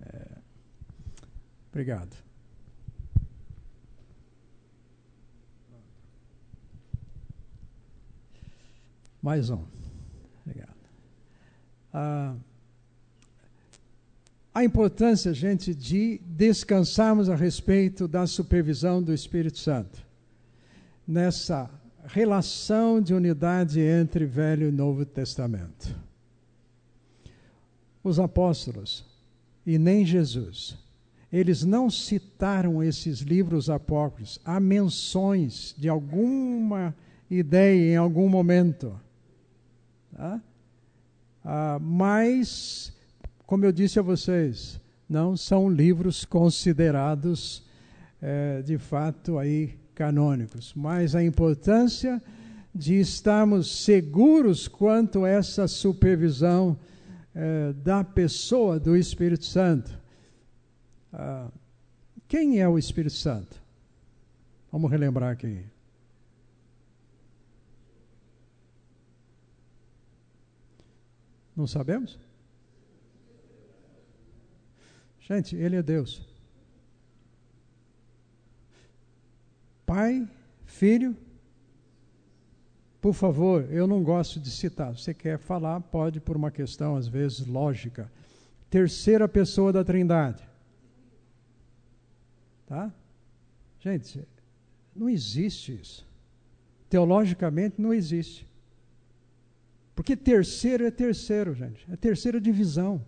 É... Obrigado. Mais um. Obrigado. Ah, a importância, gente, de descansarmos a respeito da supervisão do Espírito Santo, nessa relação de unidade entre Velho e Novo Testamento. Os apóstolos, e nem Jesus, eles não citaram esses livros apócrifos, há menções de alguma ideia em algum momento. Tá? Ah, mas como eu disse a vocês, não são livros considerados é, de fato aí canônicos, mas a importância de estarmos seguros quanto a essa supervisão é, da pessoa do Espírito Santo. Ah, quem é o Espírito Santo? Vamos relembrar aqui. Não sabemos? Gente, Ele é Deus. Pai, Filho, por favor, eu não gosto de citar. Você quer falar, pode, por uma questão, às vezes, lógica. Terceira pessoa da Trindade. Tá? Gente, não existe isso. Teologicamente não existe. Porque terceiro é terceiro, gente. É terceira divisão.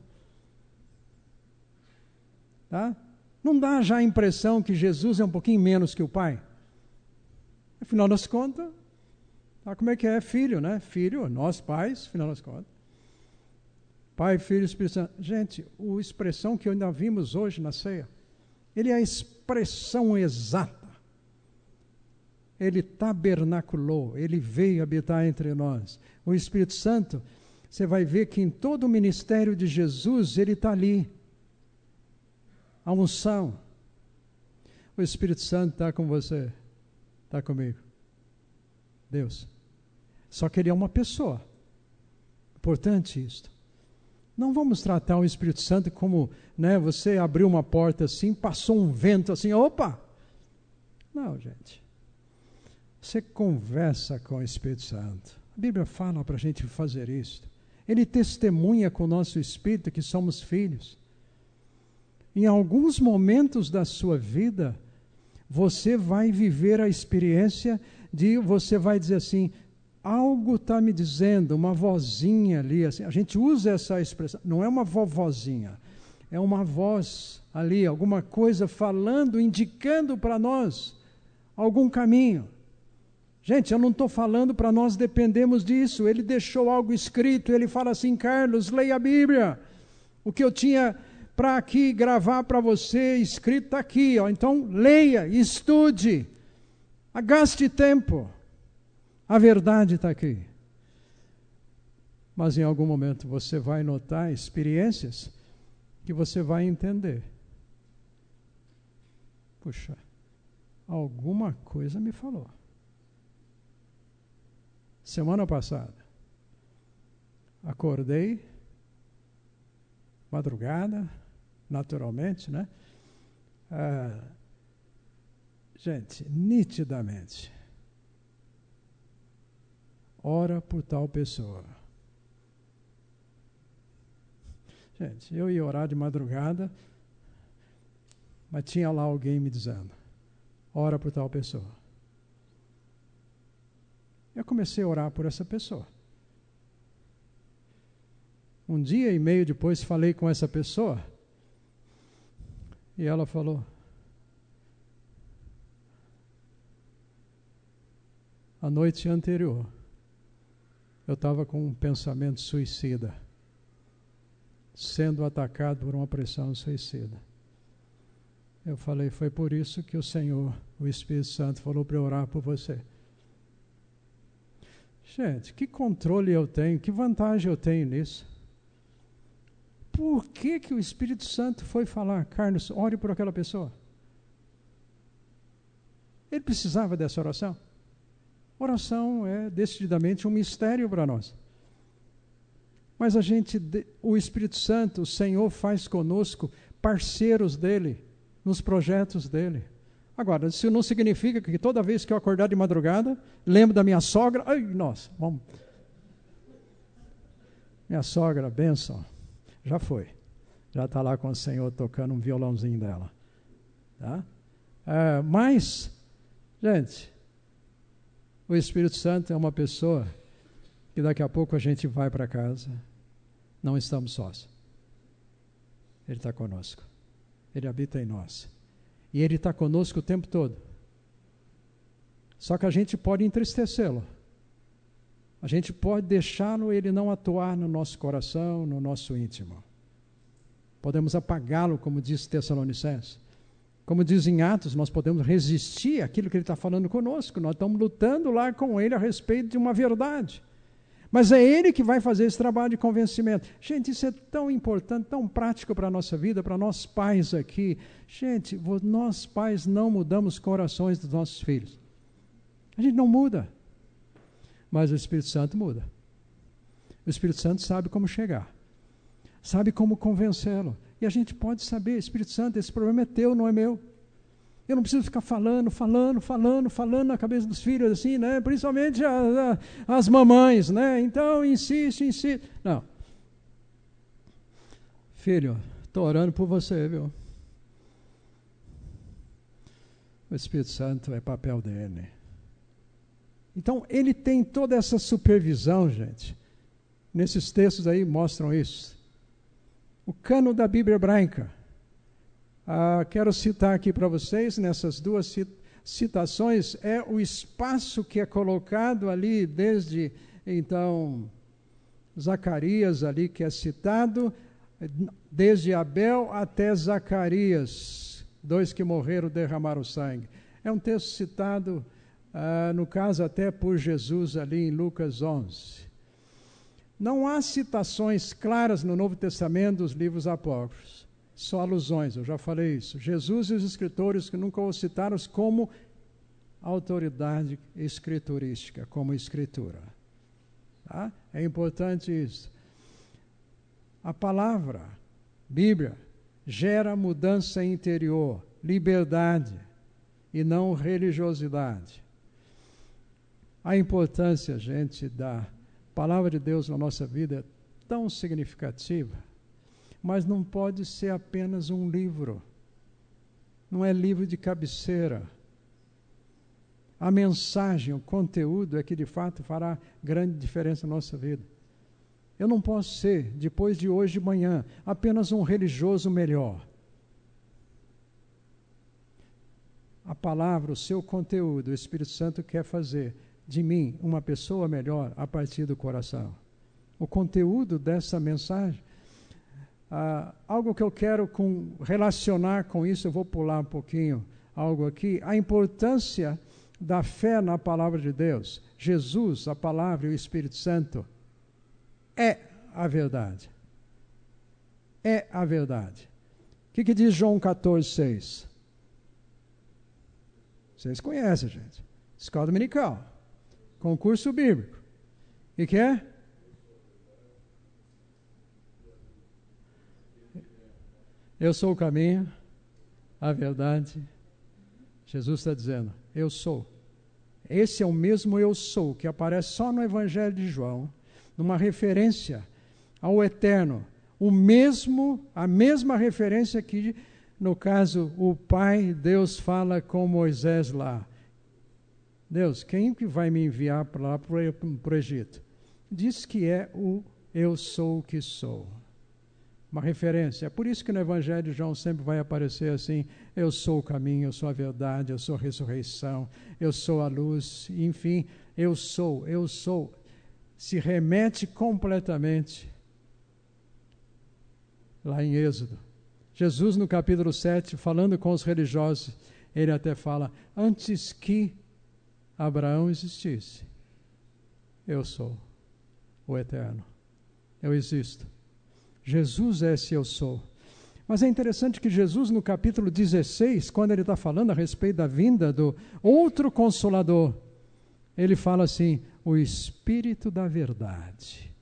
Tá? Não dá já a impressão que Jesus é um pouquinho menos que o Pai? Afinal das contas, tá, como é que é filho, né? Filho, nós pais, afinal das contas. Pai, Filho Espírito Santo. Gente, a expressão que ainda vimos hoje na ceia, ele é a expressão exata. Ele tabernaculou, ele veio habitar entre nós. O Espírito Santo, você vai ver que em todo o ministério de Jesus, ele está ali a unção. O Espírito Santo está com você, está comigo. Deus. Só que ele é uma pessoa. Importante isto. Não vamos tratar o Espírito Santo como, né, você abriu uma porta assim, passou um vento assim, opa! Não, gente. Você conversa com o Espírito Santo. A Bíblia fala para a gente fazer isso. Ele testemunha com o nosso espírito que somos filhos em alguns momentos da sua vida, Você vai viver a experiência de você vai dizer assim: algo está me dizendo, uma vozinha ali. Assim, a gente usa essa expressão, não é uma vovozinha, é uma voz ali, alguma coisa falando, indicando para nós algum caminho. Gente, eu não estou falando para nós dependermos disso. Ele deixou algo escrito. Ele fala assim: Carlos, leia a Bíblia. O que eu tinha para aqui gravar para você escrito aqui. Ó. Então, leia, estude, gaste tempo. A verdade está aqui. Mas em algum momento você vai notar experiências que você vai entender. Puxa, alguma coisa me falou. Semana passada, acordei, madrugada, naturalmente, né? Ah, gente, nitidamente, ora por tal pessoa. Gente, eu ia orar de madrugada, mas tinha lá alguém me dizendo: ora por tal pessoa. Eu comecei a orar por essa pessoa. Um dia e meio depois falei com essa pessoa e ela falou: A noite anterior eu estava com um pensamento suicida, sendo atacado por uma pressão suicida. Eu falei: Foi por isso que o Senhor, o Espírito Santo, falou para orar por você. Gente, que controle eu tenho, que vantagem eu tenho nisso? Por que, que o Espírito Santo foi falar, Carlos, ore por aquela pessoa? Ele precisava dessa oração? Oração é decididamente um mistério para nós. Mas a gente, o Espírito Santo, o Senhor faz conosco parceiros dele, nos projetos dele. Agora, isso não significa que toda vez que eu acordar de madrugada, lembro da minha sogra, ai, nossa, vamos. Minha sogra, benção, já foi. Já está lá com o Senhor tocando um violãozinho dela. Tá? É, mas, gente, o Espírito Santo é uma pessoa que daqui a pouco a gente vai para casa, não estamos sós. Ele está conosco. Ele habita em nós. E Ele está conosco o tempo todo. Só que a gente pode entristecê-lo. A gente pode deixá-lo ele não atuar no nosso coração, no nosso íntimo. Podemos apagá-lo, como diz Tessalonicenses. Como diz em Atos, nós podemos resistir àquilo que ele está falando conosco. Nós estamos lutando lá com ele a respeito de uma verdade. Mas é Ele que vai fazer esse trabalho de convencimento. Gente, isso é tão importante, tão prático para a nossa vida, para nós pais aqui. Gente, nós pais não mudamos corações dos nossos filhos. A gente não muda. Mas o Espírito Santo muda. O Espírito Santo sabe como chegar, sabe como convencê-lo. E a gente pode saber, Espírito Santo, esse problema é teu, não é meu. Eu não preciso ficar falando, falando, falando, falando na cabeça dos filhos assim, né? Principalmente as, as mamães, né? Então insiste, insiste. Não. Filho, estou orando por você, viu? O Espírito Santo é papel dele. Então, ele tem toda essa supervisão, gente. Nesses textos aí mostram isso. O cano da Bíblia hebraica ah, quero citar aqui para vocês, nessas duas citações, é o espaço que é colocado ali, desde então Zacarias, ali que é citado, desde Abel até Zacarias, dois que morreram derramaram sangue. É um texto citado, ah, no caso, até por Jesus ali em Lucas 11. Não há citações claras no Novo Testamento dos livros apócrifos só alusões, eu já falei isso. Jesus e os escritores que nunca o citaram como autoridade escriturística, como escritura. Tá? É importante isso. A palavra, Bíblia, gera mudança interior, liberdade e não religiosidade. A importância, gente, da palavra de Deus na nossa vida é tão significativa mas não pode ser apenas um livro. Não é livro de cabeceira. A mensagem, o conteúdo é que de fato fará grande diferença na nossa vida. Eu não posso ser, depois de hoje de manhã, apenas um religioso melhor. A palavra, o seu conteúdo, o Espírito Santo quer fazer de mim uma pessoa melhor a partir do coração. O conteúdo dessa mensagem, ah, algo que eu quero com, relacionar com isso, eu vou pular um pouquinho algo aqui, a importância da fé na palavra de Deus. Jesus, a palavra e o Espírito Santo é a verdade. É a verdade. O que, que diz João 14, 6? Vocês conhecem, gente. Escola dominical. Concurso bíblico. E que é? Eu sou o caminho, a verdade. Jesus está dizendo, eu sou. Esse é o mesmo eu sou que aparece só no Evangelho de João, numa referência ao eterno. O mesmo, a mesma referência que, no caso, o Pai, Deus fala com Moisés lá. Deus, quem que vai me enviar para lá para o Egito? Diz que é o eu sou o que sou. Uma referência. É por isso que no Evangelho de João sempre vai aparecer assim: eu sou o caminho, eu sou a verdade, eu sou a ressurreição, eu sou a luz, enfim, eu sou, eu sou. Se remete completamente lá em Êxodo. Jesus, no capítulo 7, falando com os religiosos, ele até fala: antes que Abraão existisse, eu sou o eterno, eu existo. Jesus é esse eu sou. Mas é interessante que Jesus, no capítulo 16, quando ele está falando a respeito da vinda do outro consolador, ele fala assim: o Espírito da Verdade.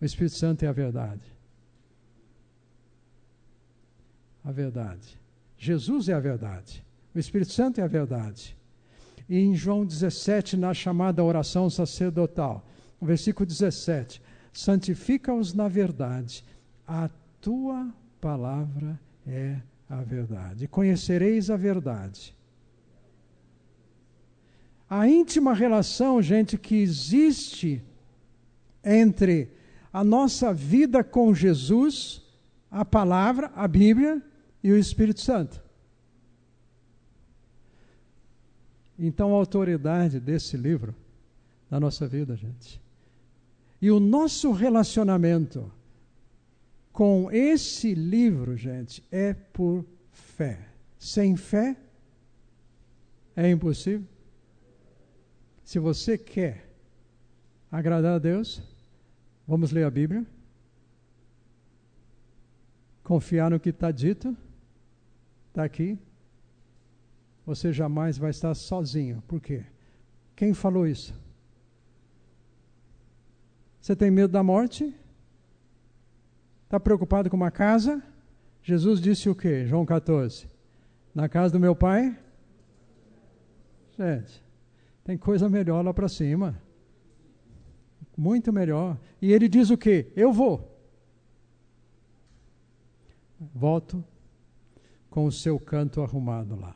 O Espírito Santo é a verdade. A verdade. Jesus é a verdade. O Espírito Santo é a verdade. E em João 17, na chamada oração sacerdotal, versículo 17: santifica-os na verdade, a tua palavra é a verdade. Conhecereis a verdade. A íntima relação, gente, que existe entre a nossa vida com Jesus, a palavra, a Bíblia e o Espírito Santo. Então, a autoridade desse livro na nossa vida, gente. E o nosso relacionamento com esse livro, gente, é por fé. Sem fé é impossível. Se você quer agradar a Deus, vamos ler a Bíblia. Confiar no que está dito, está aqui. Você jamais vai estar sozinho. Por quê? Quem falou isso? Você tem medo da morte? Está preocupado com uma casa? Jesus disse o quê? João 14. Na casa do meu pai? Gente, tem coisa melhor lá para cima. Muito melhor. E ele diz o quê? Eu vou. Volto com o seu canto arrumado lá.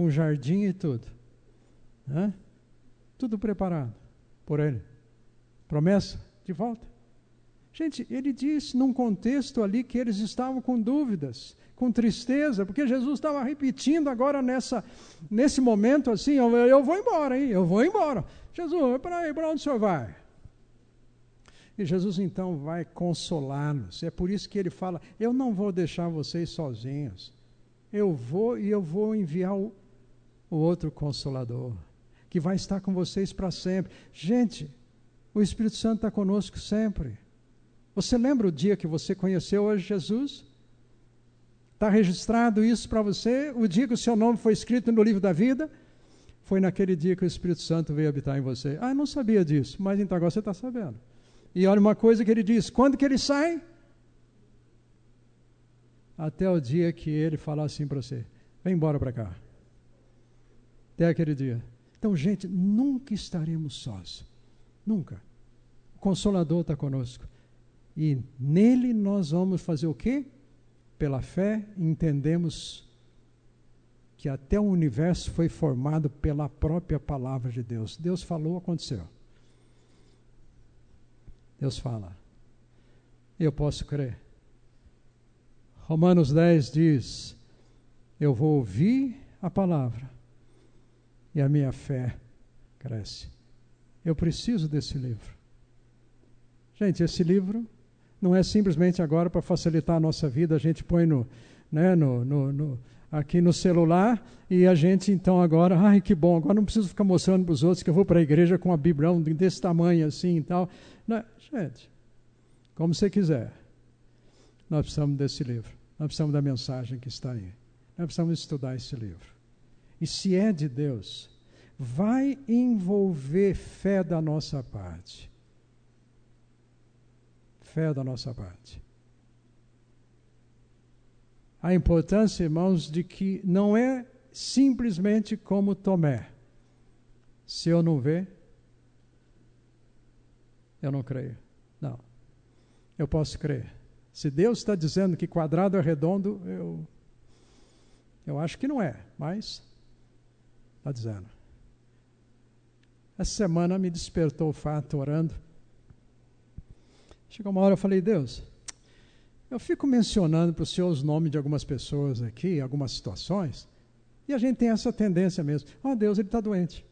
Com jardim e tudo. Né? Tudo preparado por ele. Promessa? De volta. Gente, ele disse num contexto ali que eles estavam com dúvidas, com tristeza, porque Jesus estava repetindo agora nessa, nesse momento assim: eu, eu vou embora, hein? Eu vou embora. Jesus, para para onde o senhor vai? E Jesus então vai consolá-los. É por isso que ele fala: Eu não vou deixar vocês sozinhos. Eu vou e eu vou enviar o, o outro consolador, que vai estar com vocês para sempre. Gente, o Espírito Santo está conosco sempre. Você lembra o dia que você conheceu hoje Jesus? Está registrado isso para você? O dia que o seu nome foi escrito no livro da vida? Foi naquele dia que o Espírito Santo veio habitar em você. Ah, eu não sabia disso, mas então agora você está sabendo. E olha uma coisa que ele diz: quando que ele sai? Até o dia que ele falar assim para você: vem embora para cá. Até aquele dia. Então, gente, nunca estaremos sós. Nunca. O Consolador está conosco. E nele nós vamos fazer o quê? Pela fé entendemos que até o universo foi formado pela própria palavra de Deus. Deus falou, aconteceu. Deus fala. Eu posso crer. Romanos 10 diz: Eu vou ouvir a palavra e a minha fé cresce. Eu preciso desse livro. Gente, esse livro não é simplesmente agora para facilitar a nossa vida, a gente põe no, né, no, no, no, aqui no celular e a gente então agora, ai que bom, agora não preciso ficar mostrando para os outros que eu vou para a igreja com a Bíblia desse tamanho assim e tal. Não, gente, como você quiser, nós precisamos desse livro, nós precisamos da mensagem que está aí, nós precisamos estudar esse livro. E se é de Deus, vai envolver fé da nossa parte. Fé da nossa parte a importância, irmãos, de que não é simplesmente como Tomé. Se eu não ver, eu não creio. Não. Eu posso crer. Se Deus está dizendo que quadrado é redondo, eu, eu acho que não é, mas está dizendo. Essa semana me despertou o fato orando. Chegou uma hora eu falei, Deus, eu fico mencionando para o senhor os nomes de algumas pessoas aqui, algumas situações, e a gente tem essa tendência mesmo. Oh, Deus, ele está doente.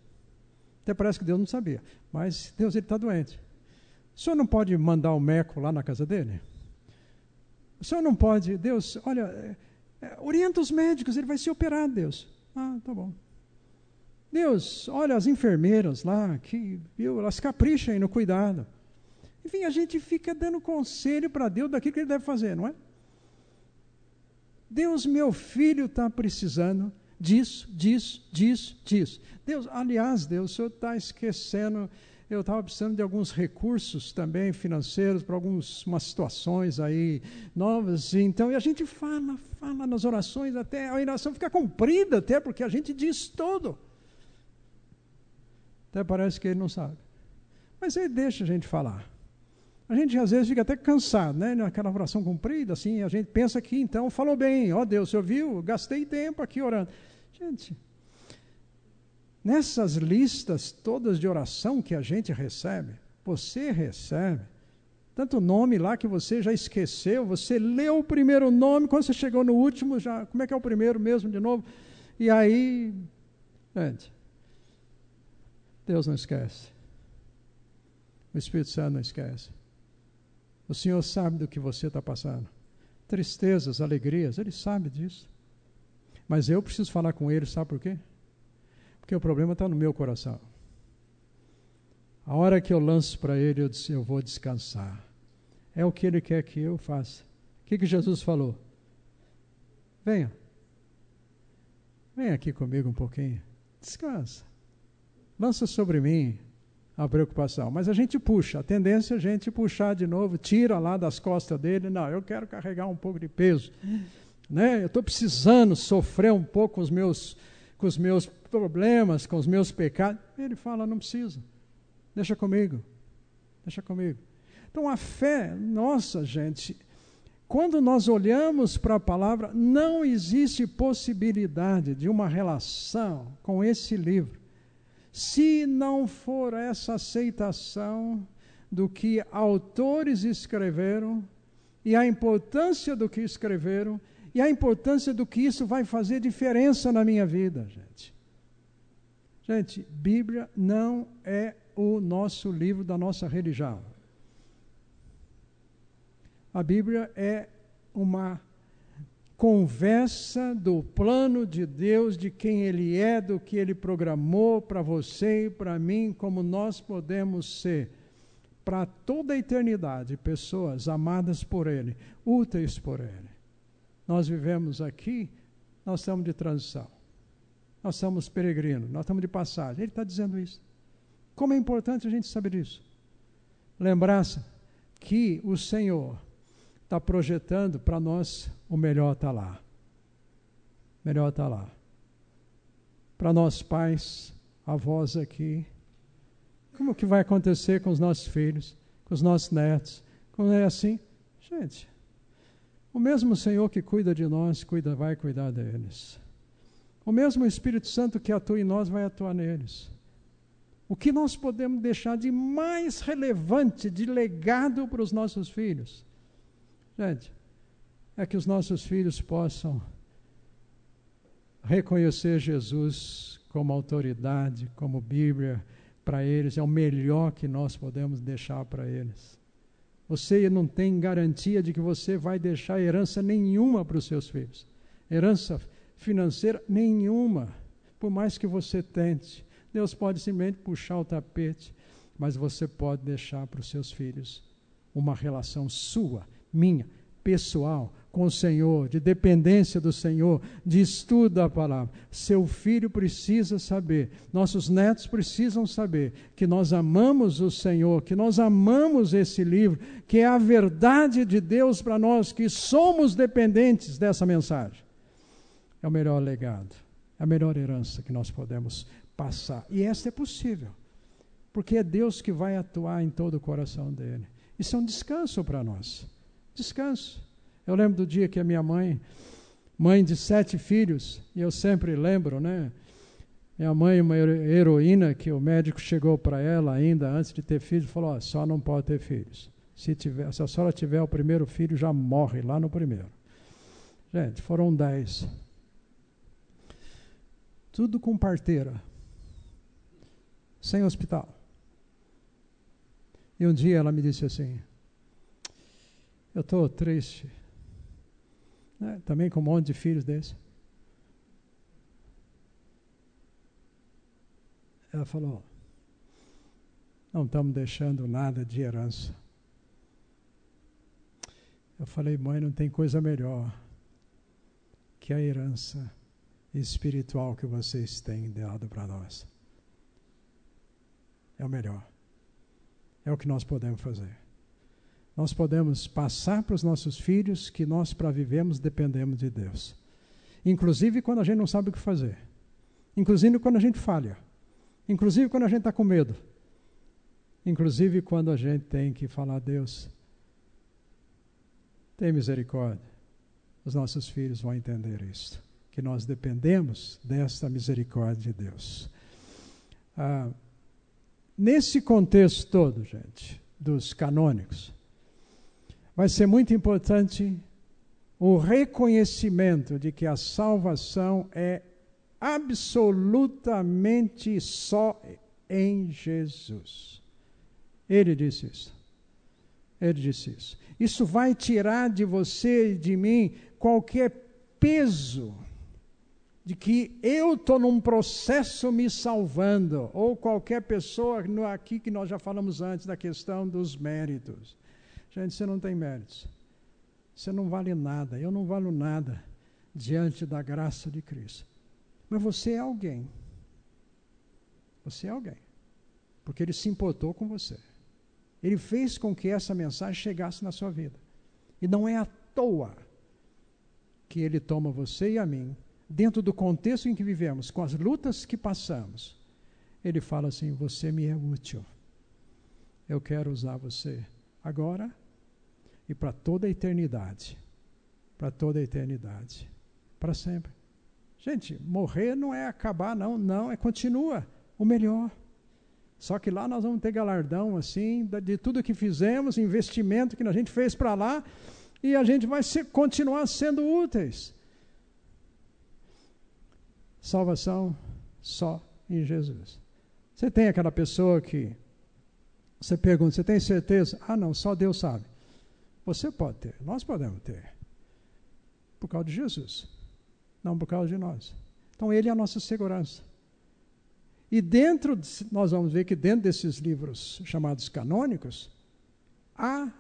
Até parece que Deus não sabia, mas Deus, ele está doente. O senhor não pode mandar o Meco lá na casa dele? O senhor não pode, Deus, olha, é, é, orienta os médicos, ele vai ser operado, Deus. Ah, tá bom. Deus, olha as enfermeiras lá, que, viu, elas capricham aí no cuidado. Enfim, a gente fica dando conselho para Deus daquilo que ele deve fazer, não é? Deus, meu filho está precisando disso, disso, disso, disso. Deus, aliás, Deus, o senhor está esquecendo. Eu estava precisando de alguns recursos também financeiros para algumas situações aí novas. Então, e a gente fala, fala nas orações, até a oração fica comprida, até porque a gente diz tudo. Até parece que ele não sabe. Mas ele deixa a gente falar. A gente às vezes fica até cansado, né? Naquela oração comprida, assim, a gente pensa que então falou bem, ó oh, Deus, você ouviu? Gastei tempo aqui orando. Gente, nessas listas todas de oração que a gente recebe, você recebe, tanto nome lá que você já esqueceu, você leu o primeiro nome, quando você chegou no último, já, como é que é o primeiro mesmo de novo? E aí, gente, Deus não esquece. O Espírito Santo não esquece. O Senhor sabe do que você está passando. Tristezas, alegrias, Ele sabe disso. Mas eu preciso falar com Ele, sabe por quê? Porque o problema está no meu coração. A hora que eu lanço para Ele, eu, disse, eu vou descansar. É o que Ele quer que eu faça. O que, que Jesus falou? Venha. Venha aqui comigo um pouquinho. Descansa. Lança sobre mim a preocupação. Mas a gente puxa, a tendência é a gente puxar de novo, tira lá das costas dele, não, eu quero carregar um pouco de peso. Né? Eu estou precisando sofrer um pouco com os, meus, com os meus problemas, com os meus pecados. Ele fala, não precisa. Deixa comigo. Deixa comigo. Então a fé, nossa gente, quando nós olhamos para a palavra, não existe possibilidade de uma relação com esse livro se não for essa aceitação do que autores escreveram e a importância do que escreveram e a importância do que isso vai fazer diferença na minha vida, gente. Gente, Bíblia não é o nosso livro da nossa religião. A Bíblia é uma conversa do plano de Deus, de quem Ele é, do que Ele programou para você e para mim, como nós podemos ser para toda a eternidade pessoas amadas por Ele, úteis por Ele. Nós vivemos aqui, nós estamos de transição, nós somos peregrinos, nós estamos de passagem. Ele está dizendo isso. Como é importante a gente saber isso. Lembrar-se que o Senhor está projetando para nós, o melhor está lá. O melhor está lá. Para nós pais, avós aqui, como que vai acontecer com os nossos filhos, com os nossos netos? Quando é assim, gente, o mesmo Senhor que cuida de nós, cuida, vai cuidar deles. O mesmo Espírito Santo que atua em nós vai atuar neles. O que nós podemos deixar de mais relevante, de legado para os nossos filhos? Gente, é que os nossos filhos possam reconhecer Jesus como autoridade, como Bíblia para eles, é o melhor que nós podemos deixar para eles. Você não tem garantia de que você vai deixar herança nenhuma para os seus filhos. Herança financeira nenhuma, por mais que você tente. Deus pode simplesmente puxar o tapete, mas você pode deixar para os seus filhos uma relação sua, minha, pessoal, com o Senhor, de dependência do Senhor, de estudo da palavra. Seu filho precisa saber, nossos netos precisam saber que nós amamos o Senhor, que nós amamos esse livro, que é a verdade de Deus para nós, que somos dependentes dessa mensagem. É o melhor legado, é a melhor herança que nós podemos passar. E esta é possível, porque é Deus que vai atuar em todo o coração dele. Isso é um descanso para nós. Descanso. Eu lembro do dia que a minha mãe, mãe de sete filhos, e eu sempre lembro, né? Minha mãe, uma heroína, que o médico chegou para ela ainda antes de ter filhos, falou: oh, só não pode ter filhos. Se, tiver, se a senhora tiver o primeiro filho, já morre lá no primeiro. Gente, foram dez. Tudo com parteira sem hospital. E um dia ela me disse assim: Eu estou triste, né? também com um monte de filhos desse. Ela falou: Não estamos deixando nada de herança. Eu falei, mãe, não tem coisa melhor que a herança espiritual que vocês têm dado para nós é o melhor. É o que nós podemos fazer. Nós podemos passar para os nossos filhos que nós, para vivemos, dependemos de Deus. Inclusive quando a gente não sabe o que fazer. Inclusive quando a gente falha. Inclusive quando a gente está com medo. Inclusive quando a gente tem que falar, a Deus, tem misericórdia. Os nossos filhos vão entender isso. Que nós dependemos desta misericórdia de Deus. Ah, Nesse contexto todo, gente, dos canônicos, vai ser muito importante o reconhecimento de que a salvação é absolutamente só em Jesus. Ele disse isso. Ele disse isso. Isso vai tirar de você e de mim qualquer peso de que eu estou num processo me salvando, ou qualquer pessoa aqui que nós já falamos antes da questão dos méritos. Gente, você não tem méritos. Você não vale nada. Eu não valho nada diante da graça de Cristo. Mas você é alguém. Você é alguém. Porque ele se importou com você. Ele fez com que essa mensagem chegasse na sua vida. E não é à toa que ele toma você e a mim dentro do contexto em que vivemos, com as lutas que passamos, ele fala assim: Você me é útil. Eu quero usar você agora e para toda a eternidade. Para toda a eternidade. Para sempre. Gente, morrer não é acabar, não, não, é continua o melhor. Só que lá nós vamos ter galardão, assim, de tudo que fizemos, investimento que a gente fez para lá, e a gente vai ser, continuar sendo úteis. Salvação só em Jesus. Você tem aquela pessoa que você pergunta, você tem certeza? Ah, não, só Deus sabe. Você pode ter, nós podemos ter. Por causa de Jesus, não por causa de nós. Então, Ele é a nossa segurança. E dentro, nós vamos ver que dentro desses livros chamados canônicos, há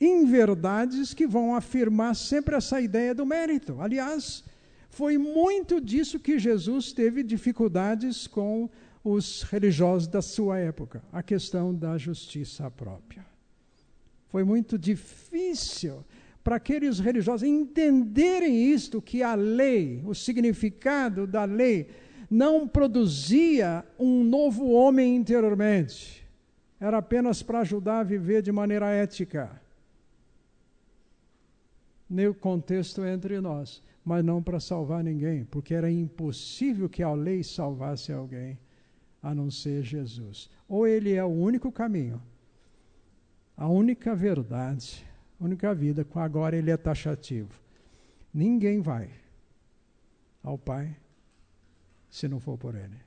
inverdades que vão afirmar sempre essa ideia do mérito. Aliás, foi muito disso que Jesus teve dificuldades com os religiosos da sua época, a questão da justiça própria. Foi muito difícil para aqueles religiosos entenderem isto, que a lei, o significado da lei, não produzia um novo homem interiormente. Era apenas para ajudar a viver de maneira ética. no contexto entre nós, mas não para salvar ninguém, porque era impossível que a lei salvasse alguém a não ser Jesus. Ou ele é o único caminho, a única verdade, a única vida, agora ele é taxativo. Ninguém vai ao Pai se não for por ele.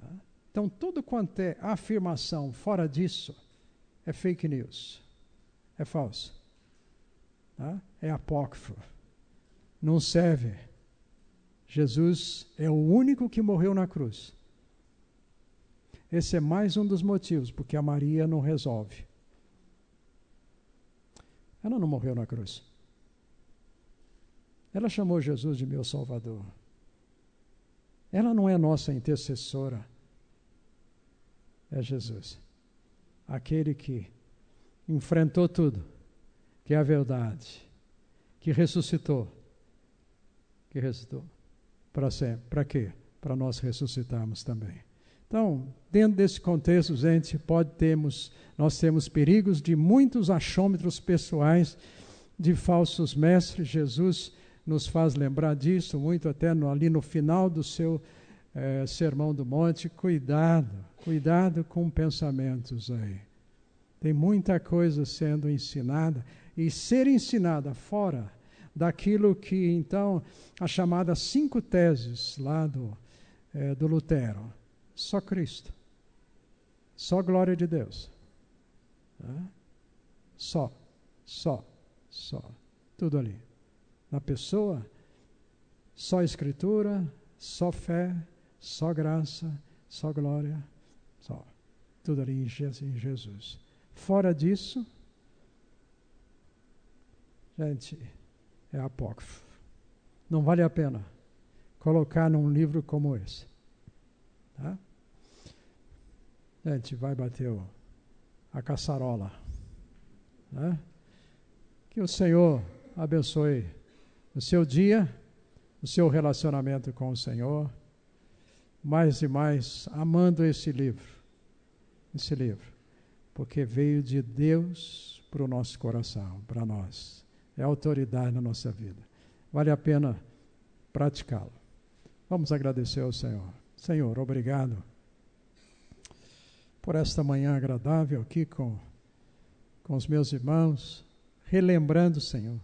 Tá? Então, tudo quanto é afirmação fora disso é fake news, é falso, tá? é apócrifo, não serve. Jesus é o único que morreu na cruz. Esse é mais um dos motivos porque a Maria não resolve. Ela não morreu na cruz. Ela chamou Jesus de meu Salvador. Ela não é nossa intercessora. É Jesus. Aquele que enfrentou tudo, que é a verdade, que ressuscitou. Que ressuscitou. Para sempre. Para quê? Para nós ressuscitarmos também. Então, dentro desse contexto, gente, pode termos, nós temos perigos de muitos achômetros pessoais de falsos mestres. Jesus nos faz lembrar disso muito até no, ali no final do seu é, Sermão do Monte. Cuidado, cuidado com pensamentos aí. Tem muita coisa sendo ensinada e ser ensinada fora daquilo que então a chamada cinco teses lá do, é, do Lutero. Só Cristo. Só glória de Deus. Só, só, só. Tudo ali na pessoa, só Escritura, só fé, só graça, só glória, só. Tudo ali em Jesus. Fora disso, gente, é apócrifo. Não vale a pena colocar num livro como esse. Tá? Gente, vai bater o, a caçarola. Né? Que o Senhor abençoe o seu dia, o seu relacionamento com o Senhor, mais e mais amando esse livro, esse livro, porque veio de Deus para o nosso coração, para nós. É autoridade na nossa vida. Vale a pena praticá-lo. Vamos agradecer ao Senhor. Senhor, obrigado por esta manhã agradável aqui com, com os meus irmãos, relembrando, Senhor,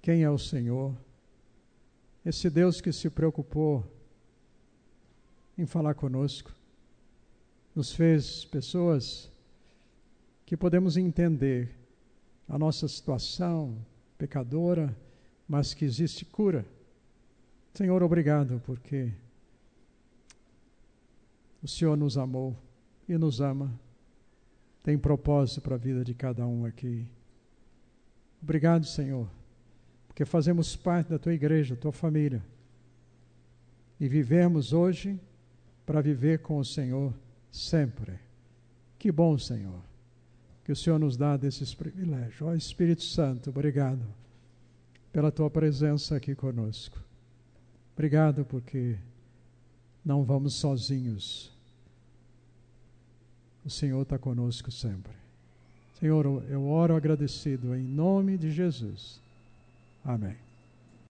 quem é o Senhor. Esse Deus que se preocupou em falar conosco, nos fez pessoas que podemos entender a nossa situação pecadora, mas que existe cura. Senhor, obrigado, porque o Senhor nos amou e nos ama, tem propósito para a vida de cada um aqui. Obrigado, Senhor porque fazemos parte da tua igreja, da tua família. E vivemos hoje para viver com o Senhor sempre. Que bom, Senhor, que o Senhor nos dá desses privilégios. Ó Espírito Santo, obrigado pela tua presença aqui conosco. Obrigado porque não vamos sozinhos. O Senhor está conosco sempre. Senhor, eu oro agradecido em nome de Jesus. Amém.